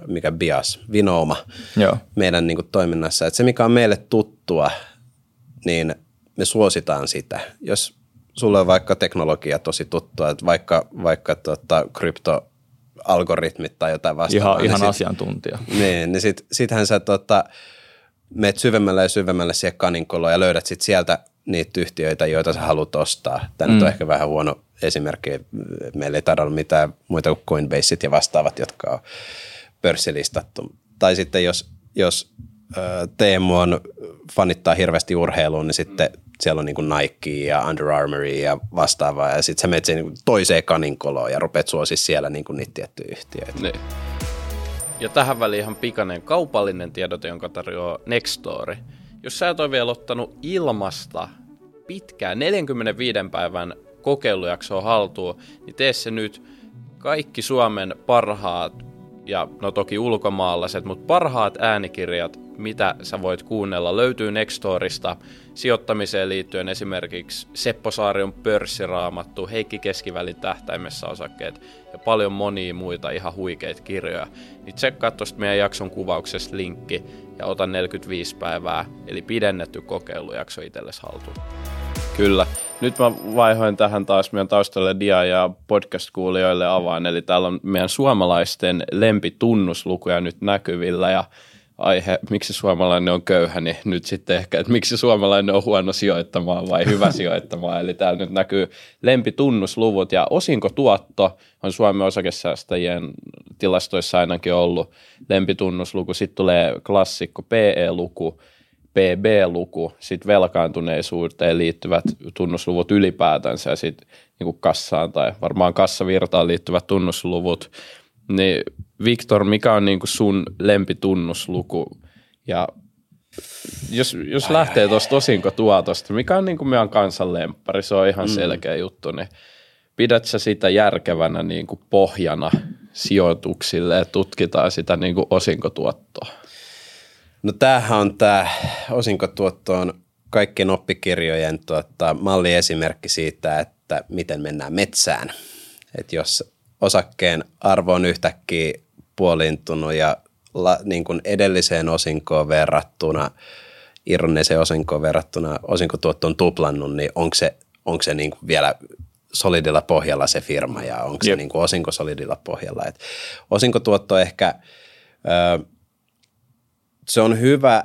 S3: mikä bias, vinooma
S1: Joo.
S3: meidän niin kuin, toiminnassa. Että se, mikä on meille tuttua, niin me suositaan sitä. Jos sulle on vaikka teknologia tosi tuttua, että vaikka, vaikka tota, krypto algoritmit tai jotain vastaavaa.
S1: Ihan,
S3: niin
S1: ihan
S3: sit,
S1: asiantuntija.
S3: Niin, niin sit, sittenhän sä tota, meet syvemmälle ja syvemmälle siihen kaninkoloon ja löydät sit sieltä niitä yhtiöitä, joita sä haluat ostaa. Tämä mm. nyt on ehkä vähän huono esimerkki. Meillä ei taida olla mitään muita kuin Coinbaseit ja vastaavat, jotka on pörssilistattu. Tai sitten jos, jos Teemu on, fanittaa hirveästi urheiluun, niin sitten siellä on niin Nike ja Under Armour ja vastaavaa. Ja sitten sä menet niin toiseen kaninkoloon ja rupeat suosi siellä niin niitä tiettyjä yhtiöitä.
S2: Niin. Ja tähän väliin ihan pikainen kaupallinen tiedote, jonka tarjoaa Nextory. Jos sä et ole vielä ottanut ilmasta pitkään 45 päivän kokeilujaksoa haltuun, niin tee se nyt. Kaikki Suomen parhaat ja no toki ulkomaalaiset, mutta parhaat äänikirjat, mitä sä voit kuunnella, löytyy Nextorista sijoittamiseen liittyen esimerkiksi Seppo Saarion pörssiraamattu, Heikki Keskivälin tähtäimessä osakkeet ja paljon monia muita ihan huikeita kirjoja. Niin tsekkaa tuosta meidän jakson kuvauksesta linkki ja ota 45 päivää, eli pidennetty kokeilujakso itsellesi haltuun. Kyllä. Nyt mä vaihoin tähän taas meidän taustalle dia- ja podcast-kuulijoille avaan, eli täällä on meidän suomalaisten lempitunnuslakuja nyt näkyvillä ja aihe, miksi suomalainen on köyhä, niin nyt sitten ehkä, että miksi suomalainen on huono sijoittamaan vai hyvä (laughs) sijoittamaan. Eli täällä nyt näkyy lempitunnusluvut ja osinkotuotto on Suomen osakesäästäjien tilastoissa ainakin ollut lempitunnosluku. Sitten tulee klassikko PE-luku, PB-luku, sitten velkaantuneisuuteen liittyvät tunnusluvut ylipäätänsä ja sitten niin kassaan tai varmaan kassavirtaan liittyvät tunnusluvut. Niin Viktor, mikä on niin sun lempitunnosluku ja jos, jos lähtee tuosta tuotosta, mikä on niin kuin meidän kansan lemppari, se on ihan mm. selkeä juttu, niin pidät sä sitä järkevänä niin kuin pohjana sijoituksille ja tutkitaan sitä niin kuin osinkotuottoa?
S3: No tämähän on tämä osinkotuotto on kaikkien oppikirjojen tuota, malliesimerkki siitä, että miten mennään metsään. Että jos osakkeen arvo on yhtäkkiä puoliintunut ja la, niin kuin edelliseen osinkoon verrattuna, irronneeseen osinkoon verrattuna osinkotuotto on tuplannut, niin onko se, onko se niin kuin vielä solidilla pohjalla se firma ja onko se niin kuin osinko solidilla pohjalla. Et osinkotuotto ehkä, ö, se on hyvä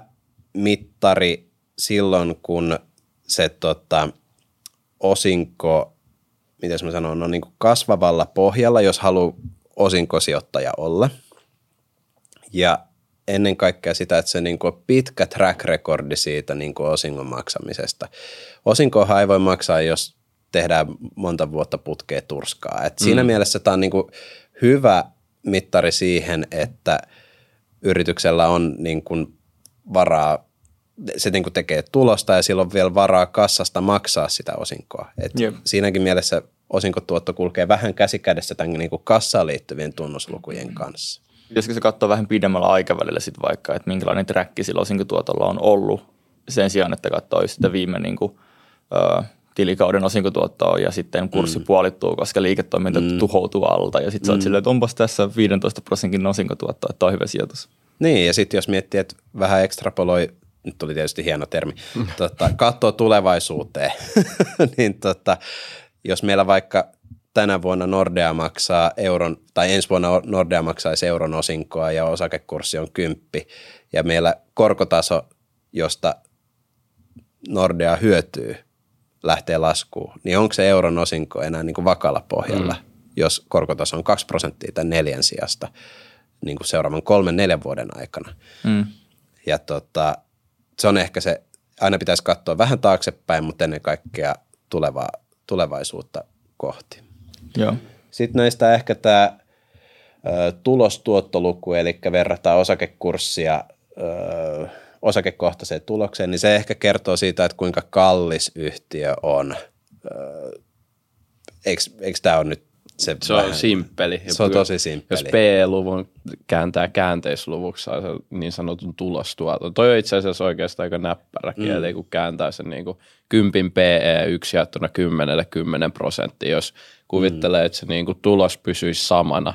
S3: mittari silloin, kun se tota, osinko, miten mä sanon, on niin kuin kasvavalla pohjalla, jos haluaa osinkosijoittaja olla. Ja ennen kaikkea sitä, että se niin kuin pitkä track recordi siitä niin kuin osingon maksamisesta. Osinkohan ei voi maksaa, jos tehdään monta vuotta putkea turskaa. Et mm. Siinä mielessä tämä on niin kuin hyvä mittari siihen, että yrityksellä on niin kuin varaa, se niin kuin tekee tulosta ja silloin vielä varaa kassasta maksaa sitä osinkoa. Et yep. Siinäkin mielessä osinkotuotto kulkee vähän käsikädessä tämän niin kuin kassaan liittyvien tunnuslukujen kanssa.
S1: Pitäisikö se katsoa vähän pidemmällä aikavälillä sitten vaikka, että minkälainen träkki sillä osinkotuotolla on ollut sen sijaan, että katsoo sitä viime niin kuin, ö, tilikauden osinkotuottoa ja sitten kurssi mm. puolittuu, koska liiketoiminta mm. tuhoutuu alta ja sitten mm. sä oot mm. silleen, että onpas tässä 15 prosentin osinkotuottoa, että on hyvä sijoitus.
S3: Niin ja sitten jos miettii, että vähän ekstrapoloi, nyt tuli tietysti hieno termi, tota, katsoo tulevaisuuteen, (laughs) niin tota, jos meillä vaikka tänä vuonna Nordea maksaa euron, tai ensi vuonna Nordea maksaisi euron osinkoa ja osakekurssi on kymppi, ja meillä korkotaso, josta Nordea hyötyy, lähtee laskuun, niin onko se euron osinko enää niin kuin vakalla pohjalla, mm. jos korkotaso on 2 prosenttia tai neljän sijasta niin kuin seuraavan kolmen, neljän vuoden aikana. Mm. Ja tota, se on ehkä se, aina pitäisi katsoa vähän taaksepäin, mutta ennen kaikkea tulevaa, tulevaisuutta kohti.
S1: Joo.
S3: Sitten näistä ehkä tämä tulostuottoluku, eli verrataan osakekurssia ö, osakekohtaiseen tulokseen, niin se ehkä kertoo siitä, että kuinka kallis yhtiö on. Eikö, eikö tämä ole nyt se,
S2: se vähän, on simppeli.
S3: Se on tosi simppeli.
S2: Jos PE-luvun kääntää käänteisluvuksi, saa se niin sanotun tulostuoton. Toi on itse asiassa oikeastaan aika näppärä kieli, mm. kun kääntää sen niin kuin 10 PE yksi jaettuna 10 10 prosenttia. Jos kuvittelee, mm. että se niin kuin tulos pysyisi samana,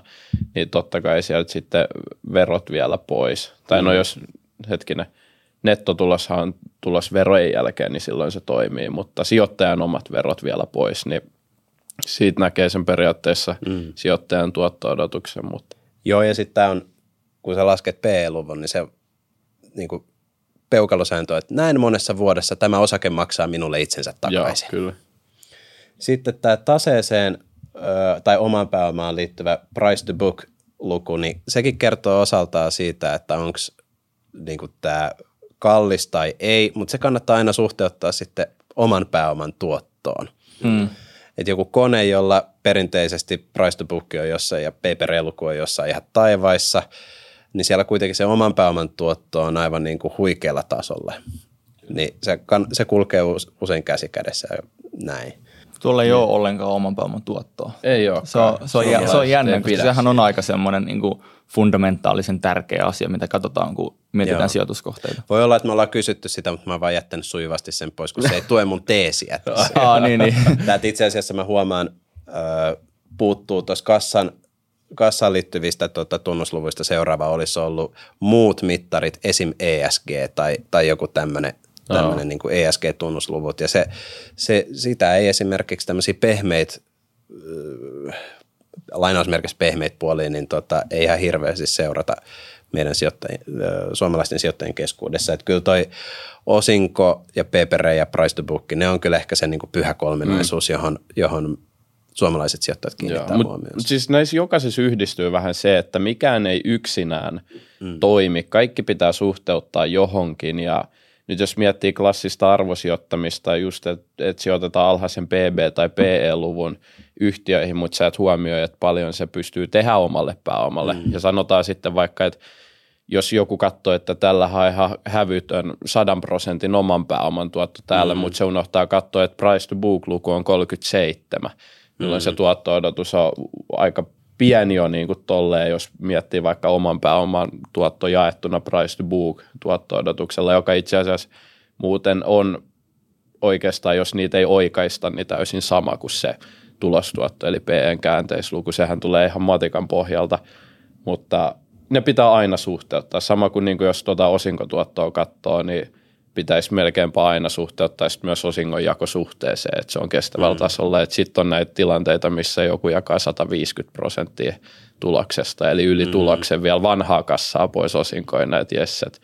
S2: niin totta kai sieltä sitten verot vielä pois. Tai no mm. no jos, hetkinen, nettotuloshan on tulos verojen jälkeen, niin silloin se toimii, mutta sijoittajan omat verot vielä pois, niin siitä näkee sen periaatteessa mm. sijoittajan tuotto-odotuksen. Mutta.
S3: Joo, ja sitten tämä on, kun sä lasket PE-luvun, niin se niin kuin peukalosääntö, että näin monessa vuodessa tämä osake maksaa minulle itsensä takaisin.
S2: Joo, kyllä.
S3: Sitten tämä taseeseen ö, tai oman pääomaan liittyvä price to book luku, niin sekin kertoo osaltaan siitä, että onko niin tämä kallis tai ei, mutta se kannattaa aina suhteuttaa sitten oman pääoman tuottoon. Mm. Että joku kone, jolla perinteisesti price to book on jossain ja paper on jossain ihan taivaissa, niin siellä kuitenkin se oman pääoman tuotto on aivan niin kuin huikealla tasolla. Niin se, se kulkee usein käsi kädessä ja näin.
S1: Tuolla ei niin. ole ollenkaan oman pääoman tuottoa.
S2: Ei ole.
S1: Se on, se on, se on jännä, koska sehän on aika semmoinen niin kuin fundamentaalisen tärkeä asia, mitä katsotaan, kun mietitään Joo. sijoituskohteita.
S3: Voi olla, että me ollaan kysytty sitä, mutta mä oon vaan jättänyt sujuvasti sen pois, kun se ei tue mun teesiä. (laughs)
S1: Aa, niin, niin. (laughs)
S3: Itse asiassa mä huomaan, äh, puuttuu tuossa kassan, kassaan liittyvistä tuota, tunnusluvuista seuraava olisi ollut muut mittarit, esim. ESG tai, tai joku tämmöinen tämmöinen no. niin kuin ESG-tunnusluvut. Ja se, se, sitä ei esimerkiksi tämmöisiä pehmeitä, lainausmerkissä pehmeitä puolia, niin tota, ei ihan hirveästi seurata meidän sijoittajien, suomalaisten sijoittajien keskuudessa. Että kyllä toi osinko ja PPR ja price to book, ne on kyllä ehkä se niin kuin pyhä kolminaisuus, mm. johon, johon suomalaiset sijoittajat kiinnittää huomioon.
S2: Siis näissä jokaisessa yhdistyy vähän se, että mikään ei yksinään mm. toimi. Kaikki pitää suhteuttaa johonkin ja – nyt jos miettii klassista arvosijoittamista, just että et sijoitetaan alhaisen PB- tai PE-luvun yhtiöihin, mutta sä et huomioi, että paljon se pystyy tehdä omalle pääomalle. Mm. Ja sanotaan sitten vaikka, että jos joku katsoo, että tällä on ihan hävytön 100 prosentin oman pääoman tuotto täällä, mm. mutta se unohtaa katsoa, että price to book luku on 37, milloin mm. se tuotto-odotus on aika pieni on niin kuin tolleen, jos miettii vaikka oman pääoman tuotto jaettuna price to book tuotto-odotuksella, joka itse asiassa muuten on oikeastaan, jos niitä ei oikaista, niin täysin sama kuin se tulostuotto, eli PN käänteisluku, sehän tulee ihan matikan pohjalta, mutta ne pitää aina suhteuttaa. Sama kuin, niin kuin jos tuota osinkotuottoa katsoo, niin pitäisi melkeinpä aina suhteuttaa myös osingonjakosuhteeseen, että se on kestävällä mm. tasolla. Sitten on näitä tilanteita, missä joku jakaa 150 prosenttia tuloksesta, eli yli mm. tuloksen vielä vanhaa kassaa pois osinkoina, että jes, että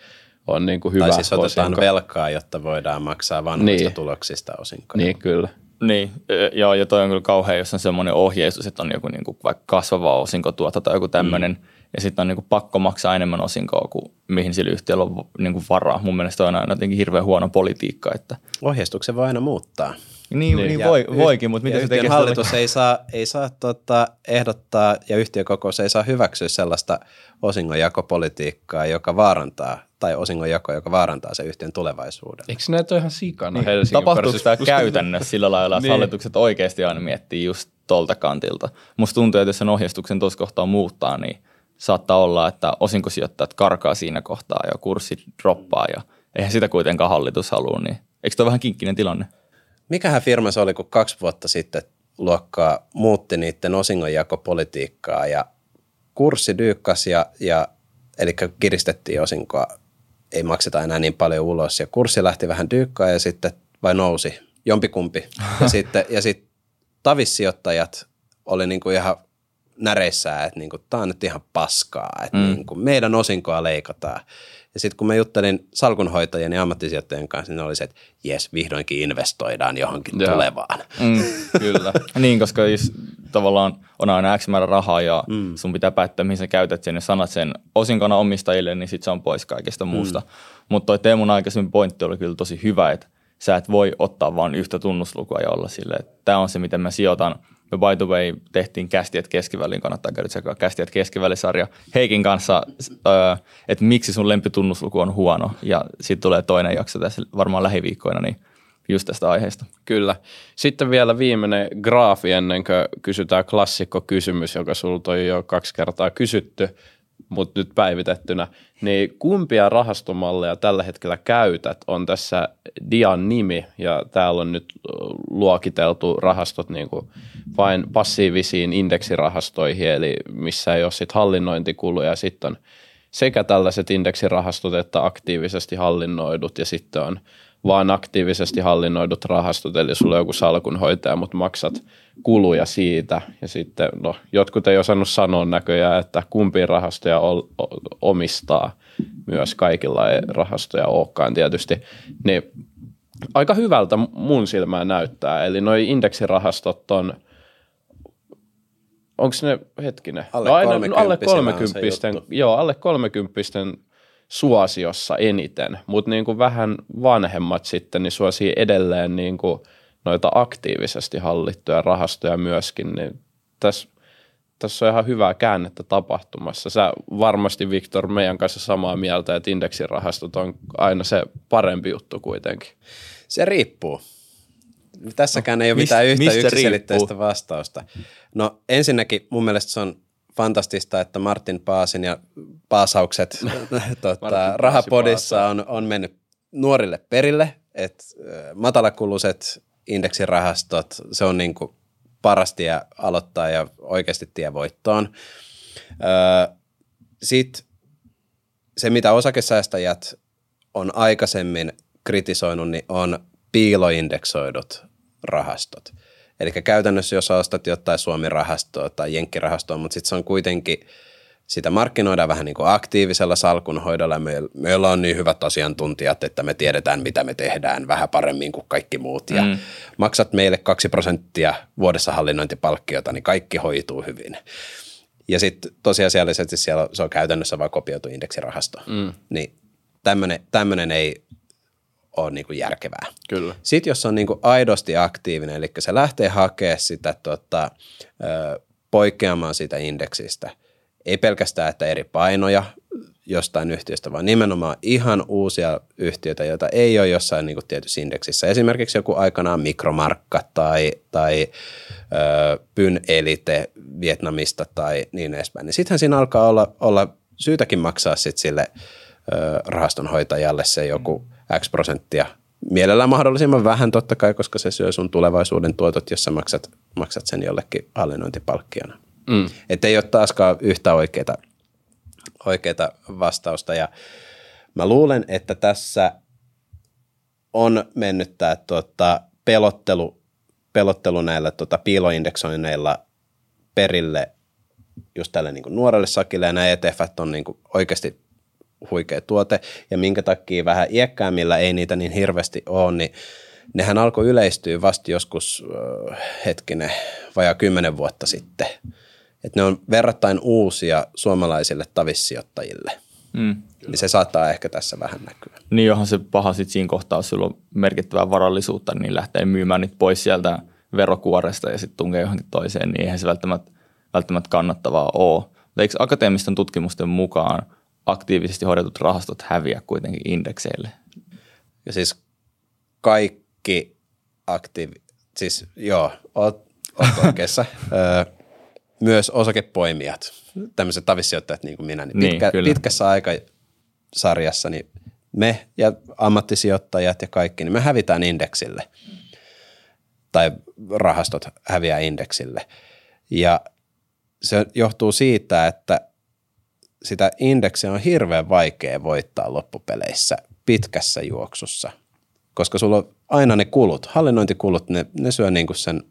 S2: on niin kuin hyvä Tai
S3: siis otetaan osinko. velkaa, jotta voidaan maksaa vanhoista niin. tuloksista osinkoja.
S2: Niin, kyllä.
S1: Niin, joo, ja toi on kyllä kauhean, jos on semmoinen ohjeistus, että on joku niin kuin vaikka kasvava osinkotuotto tai joku tämmöinen, mm ja sitten on niin kuin pakko maksaa enemmän osinkoa kuin mihin sillä yhtiöllä on niin kuin varaa. Mun mielestä on aina jotenkin hirveän huono politiikka. Että...
S3: Ohjeistuksen voi aina muuttaa.
S1: Niin, niin, niin voi, voikin, mutta mitä se tekee?
S3: hallitus ei saa, ei saa tota, ehdottaa ja yhtiökokous ei saa hyväksyä sellaista osingonjakopolitiikkaa, joka vaarantaa tai osingonjako, joka vaarantaa se yhtiön tulevaisuuden.
S2: Eikö näitä ole ihan sikana niin,
S1: Helsingin Tapahtuuko tämä käytännössä sillä lailla, että niin. hallitukset oikeasti aina miettii just tolta kantilta? Musta tuntuu, että jos sen ohjeistuksen tuossa kohtaa muuttaa, niin – saattaa olla, että osinkosijoittajat karkaa siinä kohtaa ja kurssit droppaa ja eihän sitä kuitenkaan hallitus halua, niin eikö tuo vähän kinkkinen tilanne?
S3: mikähän firma se oli, kun kaksi vuotta sitten luokkaa muutti niiden osingonjakopolitiikkaa ja kurssi dyykkasi ja, ja eli kiristettiin osinkoa, ei makseta enää niin paljon ulos ja kurssi lähti vähän dyykkaa ja sitten vai nousi, jompikumpi. Ja (laughs) sitten ja sit tavissijoittajat oli niinku ihan näreissään, että niinku, tämä on nyt ihan paskaa, että mm. niinku, meidän osinkoa leikataan. Ja sitten kun mä juttelin salkunhoitajien ja ammattisijoittajien kanssa, niin oli se, että jes, vihdoinkin investoidaan johonkin Joo. tulevaan.
S1: Mm, kyllä. (laughs) niin, koska jos tavallaan on aina X määrä rahaa ja mm. sun pitää päättää, mihin sä käytät sen ja sanat sen osinkona omistajille, niin sit se on pois kaikesta muusta. Mm. Mutta toi Teemun aikaisemmin pointti oli kyllä tosi hyvä, että sä et voi ottaa vain yhtä tunnuslukua ja olla silleen, että tämä on se, miten mä sijoitan – me by the way tehtiin Kästiet keskivälin, kannattaa käydä tsekkaa Kästiet keskivälisarja Heikin kanssa, että miksi sun lempitunnusluku on huono. Ja sitten tulee toinen jakso tässä varmaan lähiviikkoina, niin just tästä aiheesta.
S2: Kyllä. Sitten vielä viimeinen graafi ennen kuin kysytään klassikko kysymys, joka sulta on jo kaksi kertaa kysytty mutta nyt päivitettynä, niin kumpia rahastomalleja tällä hetkellä käytät? On tässä Dian nimi ja täällä on nyt luokiteltu rahastot niin kuin vain passiivisiin indeksirahastoihin, eli missä ei ole sit hallinnointikuluja, sitten on sekä tällaiset indeksirahastot että aktiivisesti hallinnoidut ja sitten on vaan aktiivisesti hallinnoidut rahastot, eli sulla on joku salkunhoitaja, mutta maksat kuluja siitä. Ja sitten, no, jotkut ei osannut sanoa näköjään, että kumpi rahastoja omistaa myös kaikilla ei rahastoja olekaan tietysti. Niin aika hyvältä mun silmään näyttää. Eli noi indeksirahastot on, onko ne, hetkinen,
S3: alle no aina,
S2: no alle 30 joo, alle 30 suosiossa eniten, mutta niin kuin vähän vanhemmat sitten niin suosii edelleen niin kuin noita aktiivisesti hallittuja rahastoja myöskin, niin tässä, tässä on ihan hyvää käännettä tapahtumassa. Sä varmasti, Viktor, meidän kanssa samaa mieltä, että indeksirahastot on aina se parempi juttu kuitenkin.
S3: Se riippuu. Tässäkään no, ei ole mist, mitään yhtä yksiselitteistä vastausta. No ensinnäkin mun mielestä se on fantastista, että Martin Paasin ja paasaukset (laughs) tuota, rahapodissa on, on mennyt nuorille perille, että matalakuluiset indeksirahastot, se on niin kuin paras tie aloittaa ja oikeasti tie voittoon. Sitten se, mitä osakesäästäjät on aikaisemmin kritisoinut, niin on piiloindeksoidut rahastot. Eli käytännössä jos ostat jotain Suomi-rahastoa tai Jenkkirahastoa, mutta sitten se on kuitenkin, sitä markkinoidaan vähän niin kuin aktiivisella salkunhoidolla. Meillä, meillä on niin hyvät asiantuntijat, että me tiedetään, mitä me tehdään vähän paremmin kuin kaikki muut. Ja mm. maksat meille kaksi prosenttia vuodessa hallinnointipalkkiota, niin kaikki hoituu hyvin. Ja sitten tosiasiallisesti siellä se on käytännössä vain kopioitu indeksirahasto. Mm. Niin tämmöinen ei ole niin kuin järkevää.
S2: Kyllä.
S3: Sitten jos on niin kuin aidosti aktiivinen, eli se lähtee hakemaan sitä tota, poikkeamaan siitä indeksistä, ei pelkästään, että eri painoja jostain yhtiöstä, vaan nimenomaan ihan uusia yhtiöitä, joita ei ole jossain niin kuin tietyssä indeksissä. Esimerkiksi joku aikanaan mikromarkka tai, tai ö, Pyn Elite Vietnamista tai niin edespäin. Niin sittenhän siinä alkaa olla, olla syytäkin maksaa sit sille ö, rahastonhoitajalle se joku X prosenttia. Mielellään mahdollisimman vähän totta kai, koska se syö sun tulevaisuuden tuotot, jos sä maksat, maksat sen jollekin hallinnointipalkkiona. Mm. Että ei ole taaskaan yhtä oikeita, oikeita vastausta. Ja mä luulen, että tässä on mennyt tämä tota, pelottelu, pelottelu näillä tota, piiloindeksoinneilla perille just tälle niin kuin nuorelle sakille, ja nämä ETF on niin kuin oikeasti huikea tuote, ja minkä takia vähän iäkkäämmillä ei niitä niin hirveästi ole, niin nehän alkoi yleistyä vasta joskus hetkinen, vajaa kymmenen vuotta sitten. Että ne on verrattain uusia suomalaisille tavissijoittajille. Mm. Niin se saattaa ehkä tässä vähän näkyä.
S1: Niin johon se paha sitten siinä kohtaa, jos sulla on merkittävää varallisuutta, niin lähtee myymään niitä pois sieltä verokuoresta ja sitten tunkee johonkin toiseen, niin eihän se välttämättä, välttämättä kannattavaa ole. Eikö akateemisten tutkimusten mukaan aktiivisesti hoidetut rahastot häviä kuitenkin indekseille.
S3: Ja siis kaikki aktiivi, siis joo, oot, oot oikeassa. (laughs) Myös osakepoimijat, tämmöiset tavissijoittajat niin kuin minä, niin, pitkä, niin pitkässä aikasarjassa niin me ja ammattisijoittajat ja kaikki, niin me hävitään indeksille. tai rahastot häviää indeksille. Ja se johtuu siitä, että sitä indeksiä on hirveän vaikea voittaa loppupeleissä pitkässä juoksussa, koska sulla on aina ne kulut, hallinnointikulut, ne, ne syö niin kuin sen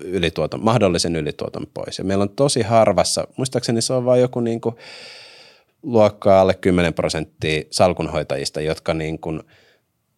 S3: ylituoton, mahdollisen ylituoton pois. Ja meillä on tosi harvassa, muistaakseni se on vain joku niin kuin luokkaa alle 10 prosenttia salkunhoitajista, jotka niin kuin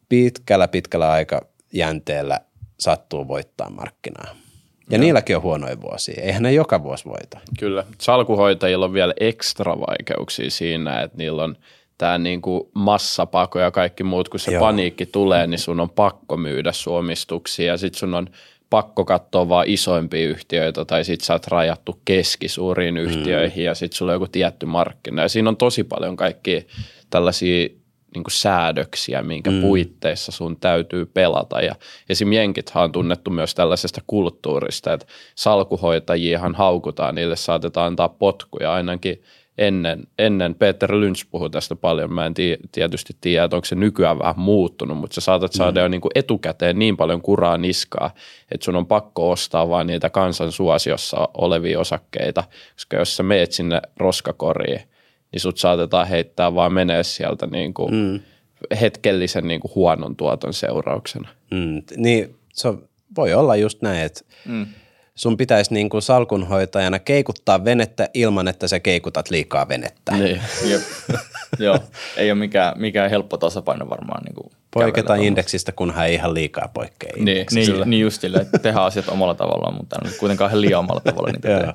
S3: pitkällä pitkällä aikajänteellä sattuu voittaa markkinaa. Ja no. niilläkin on huonoja vuosia. Eihän ne joka vuosi voita.
S2: Kyllä. Salkuhoitajilla on vielä ekstra vaikeuksia siinä, että niillä on tämä niinku massapako ja kaikki muut, kun se Joo. paniikki tulee, niin sun on pakko myydä suomistuksia ja sitten sun on pakko katsoa vaan isoimpia yhtiöitä tai sitten sä oot rajattu keskisuuriin yhtiöihin mm. ja sitten sulla on joku tietty markkina. Ja siinä on tosi paljon kaikkia tällaisia niin kuin säädöksiä, minkä mm. puitteissa sun täytyy pelata. Ja esim. Jenkithan on tunnettu myös tällaisesta kulttuurista, että salkuhoitajiahan haukutaan, niille saatetaan antaa potkuja ainakin ennen, ennen Peter Lynch puhui tästä paljon, mä en tii, tietysti tiedä, että onko se nykyään vähän muuttunut, mutta sä saatat saada mm. jo niin kuin etukäteen niin paljon kuraa niskaa, että sun on pakko ostaa vaan niitä kansan suosiossa olevia osakkeita, koska jos sä meet sinne roskakoriin, niin sut saatetaan heittää vaan menee sieltä niin kuin mm. hetkellisen niin kuin huonon tuoton seurauksena.
S3: Mm. Niin se voi olla just näin, että mm. Sun pitäisi niin kuin salkunhoitajana keikuttaa venettä ilman, että sä keikutat liikaa venettä.
S1: Niin, (laughs) jep. Joo, ei ole mikään, mikään helppo tasapaino varmaan. Niin kuin
S3: Poiketa indeksistä, kunhan ei ihan liikaa poikkea
S1: niin, niin, niin just sille, että tehdään asiat omalla tavallaan, mutta kuitenkaan ihan liian omalla tavalla niitä (laughs)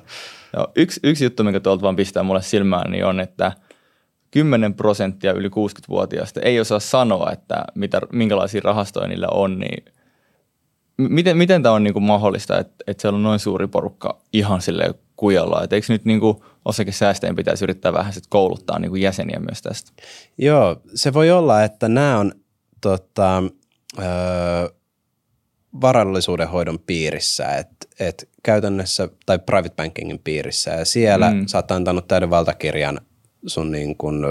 S1: Joo, yksi, yksi juttu, mikä tuolta vaan pistää mulle silmään, niin on, että 10 prosenttia yli 60-vuotiaista ei osaa sanoa, että mitä, minkälaisia rahastoja niillä on, niin miten, miten tämä on niin kuin mahdollista, että, että siellä on noin suuri porukka ihan sille kujalla? Että eikö nyt niin kuin osakesäästäjien pitäisi yrittää vähän sit kouluttaa niin kuin jäseniä myös tästä?
S3: Joo, se voi olla, että nämä on tota, öö, varallisuuden hoidon piirissä, että et käytännössä, tai private bankingin piirissä, ja siellä mm. sä oot antanut täyden valtakirjan sun niin kun,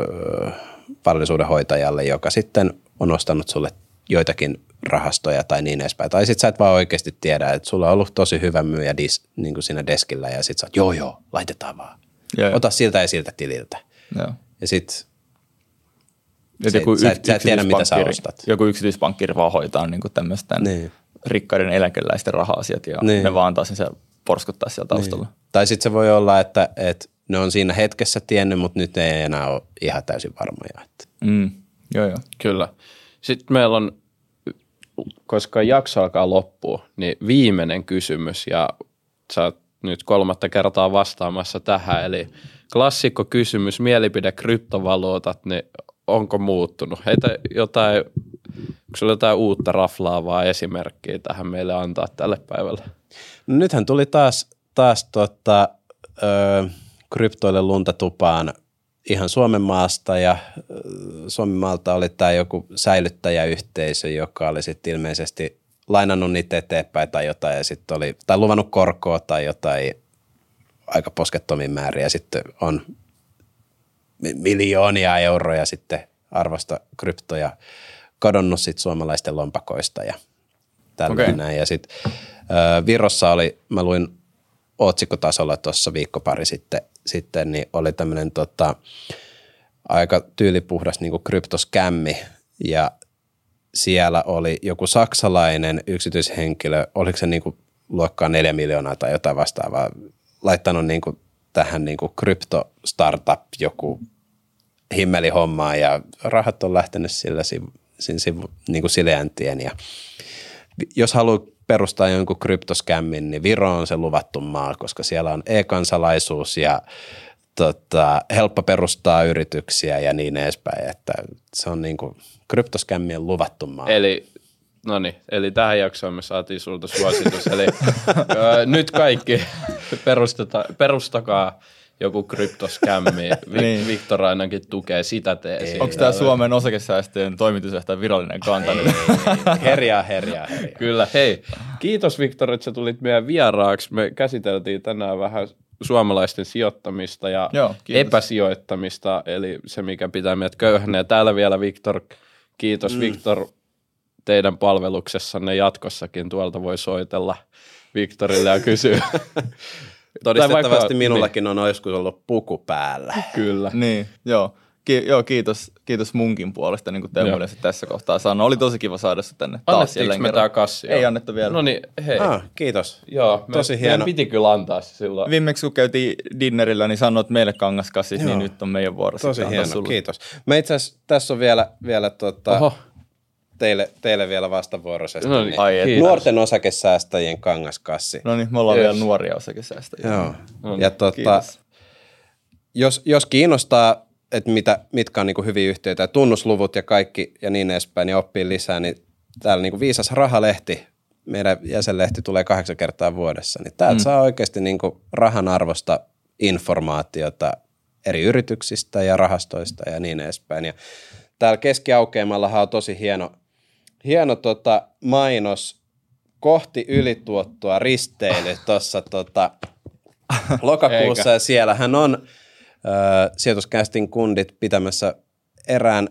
S3: varallisuuden hoitajalle, joka sitten on ostanut sulle joitakin rahastoja tai niin edespäin. Tai sitten sä et vaan oikeasti tiedä, että sulla on ollut tosi hyvä myyjä dis, niin kuin siinä deskillä ja sitten sä oot, joo joo, laitetaan vaan. Joo, Ota siltä ja siltä tililtä. Joo. Ja sitten
S1: joku sä, sä et tiedä, mitä sä ostat. Joku yksityispankki vaan hoitaa niin tämmöistä niin rikkaiden eläkeläisten raha-asiat ja niin. ne vaan antaa sen siellä porskuttaa siellä taustalla. Niin.
S3: Tai sitten se voi olla, että, että ne on siinä hetkessä tiennyt, mutta nyt ei enää ole ihan täysin varmoja. Että.
S1: Mm. Joo, joo.
S2: Kyllä. Sitten meillä on, koska jakso alkaa loppua, niin viimeinen kysymys ja sä oot nyt kolmatta kertaa vastaamassa tähän, eli klassikko kysymys, mielipide kryptovaluutat, niin onko muuttunut? Heitä jotain Onko sinulla jotain uutta raflaavaa esimerkkiä tähän meille antaa tälle päivälle?
S3: No nythän tuli taas, taas tota, ö, kryptoille lunta tupaan ihan Suomen maasta ja Suomen maalta oli tämä joku säilyttäjäyhteisö, joka oli sitten ilmeisesti lainannut niitä eteenpäin tai jotain ja sitten oli, tai luvannut korkoa tai jotain aika poskettomia määriä ja sitten on miljoonia euroja sitten arvosta kryptoja kadonnut sit suomalaisten lompakoista ja tällainen okay. näin. Ja sitten Virossa oli, mä luin otsikkotasolla tuossa viikko pari sitten, sitten niin oli tämmöinen tota, aika tyylipuhdas niin kryptoskämmi ja siellä oli joku saksalainen yksityishenkilö, oliko se niin kuin luokkaa neljä miljoonaa tai jotain vastaavaa, laittanut niin kuin tähän niin kuin krypto-startup joku himmelihommaa ja rahat on lähtenyt sillä siinä sivu, niin kuin sileäntien. Ja jos haluaa perustaa jonkun kryptoskämmin, niin Viro on se luvattu maa, koska siellä on e-kansalaisuus ja tota, helppo perustaa yrityksiä ja niin edespäin, että se on niin kuin kryptoskämmien luvattu maa.
S2: Eli No niin, eli tähän jaksoon me saatiin sulta suositus. eli (laughs) ö, nyt kaikki (laughs) perustakaa joku kryptoskämmi. (laughs) niin. Viktor ainakin tukee sitä teesiä.
S1: Onko tämä Suomen osakesäästöjen toimitusjohtajan virallinen kanta? Ei, (laughs)
S3: herjaa, herjaa, herjaa.
S2: Kyllä, hei. Kiitos Viktor, että sä tulit meidän vieraaksi. Me käsiteltiin tänään vähän suomalaisten sijoittamista ja Joo, epäsijoittamista, eli se mikä pitää meidät köyhänä. Ja täällä vielä Viktor, kiitos mm. Viktor teidän palveluksessanne jatkossakin. Tuolta voi soitella Viktorille ja kysyä. (laughs)
S3: Todistettavasti
S2: vaikka-
S3: minullakin on joskus ollut puku päällä.
S2: Kyllä.
S1: Niin, joo. Ki- joo, kiitos, kiitos munkin puolesta, niin kuin Teemu tässä kohtaa sanoi. Oli tosi kiva saada se tänne taas jälleen
S2: me
S1: kerran.
S2: tämä kassi?
S1: Ei
S2: Joo.
S1: annettu vielä.
S2: No niin, hei.
S3: Ah, kiitos.
S2: Joo, me,
S3: tosi
S2: meidän
S3: hieno.
S2: piti kyllä antaa se silloin.
S1: Viimeksi kun käytiin dinnerillä, niin sanoit meille kangaskassit,
S3: Joo.
S1: niin nyt on meidän vuoro.
S3: Tosi hieno,
S1: sulle.
S3: kiitos. Mä itse asiassa, tässä on vielä, vielä tota,
S2: Oho,
S3: teille, teille vielä vastavuoroisesti.
S2: No niin.
S3: niin
S1: Ai et.
S3: Nuorten osakesäästäjien kangaskassi.
S1: No niin, me ollaan
S2: Yes.
S1: vielä nuoria osakesäästäjiä.
S3: Joo.
S2: No niin,
S3: Ja tota, jos, jos kiinnostaa, että mitä, mitkä on niin hyviä yhtiöitä ja tunnusluvut ja kaikki ja niin edespäin ja oppii lisää, niin täällä niin Viisas Rahalehti, meidän jäsenlehti tulee kahdeksan kertaa vuodessa, niin täältä mm. saa oikeasti niin rahan arvosta informaatiota eri yrityksistä ja rahastoista ja niin edespäin. Ja täällä keskiaukeamallahan on tosi hieno, hieno tota mainos kohti ylituottoa risteily tuossa tota, (laughs) lokakuussa
S2: Eikä.
S3: ja siellähän on ö, sijoituskästin kundit pitämässä erään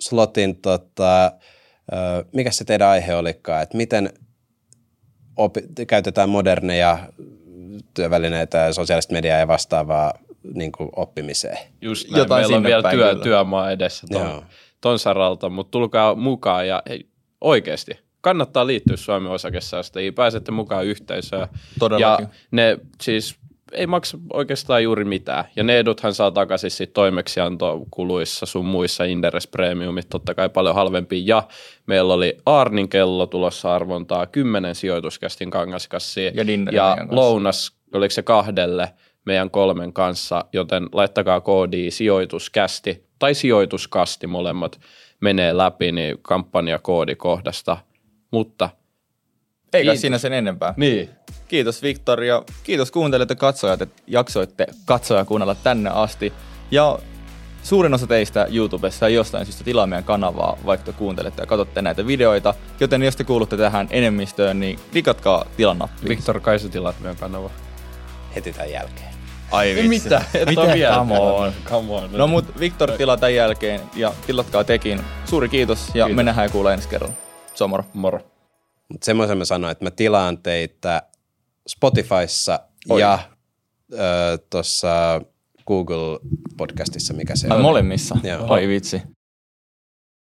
S3: slotin, tota, ö, mikä se teidän aihe olikaan, että miten opi- käytetään moderneja työvälineitä ja sosiaalista mediaa ja vastaavaa niin kuin oppimiseen.
S2: just näin.
S1: Jotain
S2: Meillä on vielä
S1: päin
S2: työ,
S1: kyllä.
S2: työmaa edessä ton, ton saralta, mutta tulkaa mukaan ja hei, oikeasti kannattaa liittyä Suomen osakesäästäjiin. Pääsette mukaan yhteisöön.
S1: Todellakin.
S2: Ja ne siis ei maksa oikeastaan juuri mitään. Ja ne eduthan saa takaisin sit toimeksiantokuluissa sun muissa Inderes Premiumit, totta kai paljon halvempia. Ja meillä oli Arnin kello tulossa arvontaa, kymmenen sijoituskästin kangaskassia.
S1: Ja
S2: ja lounas, oliko se kahdelle meidän kolmen kanssa, joten laittakaa koodi sijoituskästi tai sijoituskasti molemmat menee läpi, niin kampanjakoodi kohdasta. Mutta
S1: Eikä
S2: Kiitos.
S1: siinä sen enempää.
S2: niin,
S1: Kiitos Viktor ja kiitos kuuntelijat ja katsojat, että jaksoitte katsoa ja kuunnella tänne asti. Ja suurin osa teistä YouTubessa ei jostain syystä tilaa meidän kanavaa, vaikka te kuuntelette ja katsotte näitä videoita. Joten jos te kuulutte tähän enemmistöön, niin klikatkaa tilanappia.
S2: Viktor kai sä tilaat meidän kanava.
S3: Heti tämän jälkeen.
S1: Ai vitsi.
S2: Mitä? Et
S1: Mitä?
S2: ole vielä
S1: Come on.
S2: Come on.
S1: No mut Viktor tilaa tämän jälkeen ja tilatkaa tekin. Suuri kiitos ja
S2: Kiitos.
S1: me nähdään ja kuulee ensi kerralla. Se on moro.
S2: Moro.
S3: Mutta semmoisen mä sanoin, että mä tilaan teitä Spotifyssa
S1: Oi.
S3: ja tuossa Google podcastissa, mikä se
S1: Ai
S3: on.
S1: molemmissa.
S3: Joo.
S1: Ai vitsi.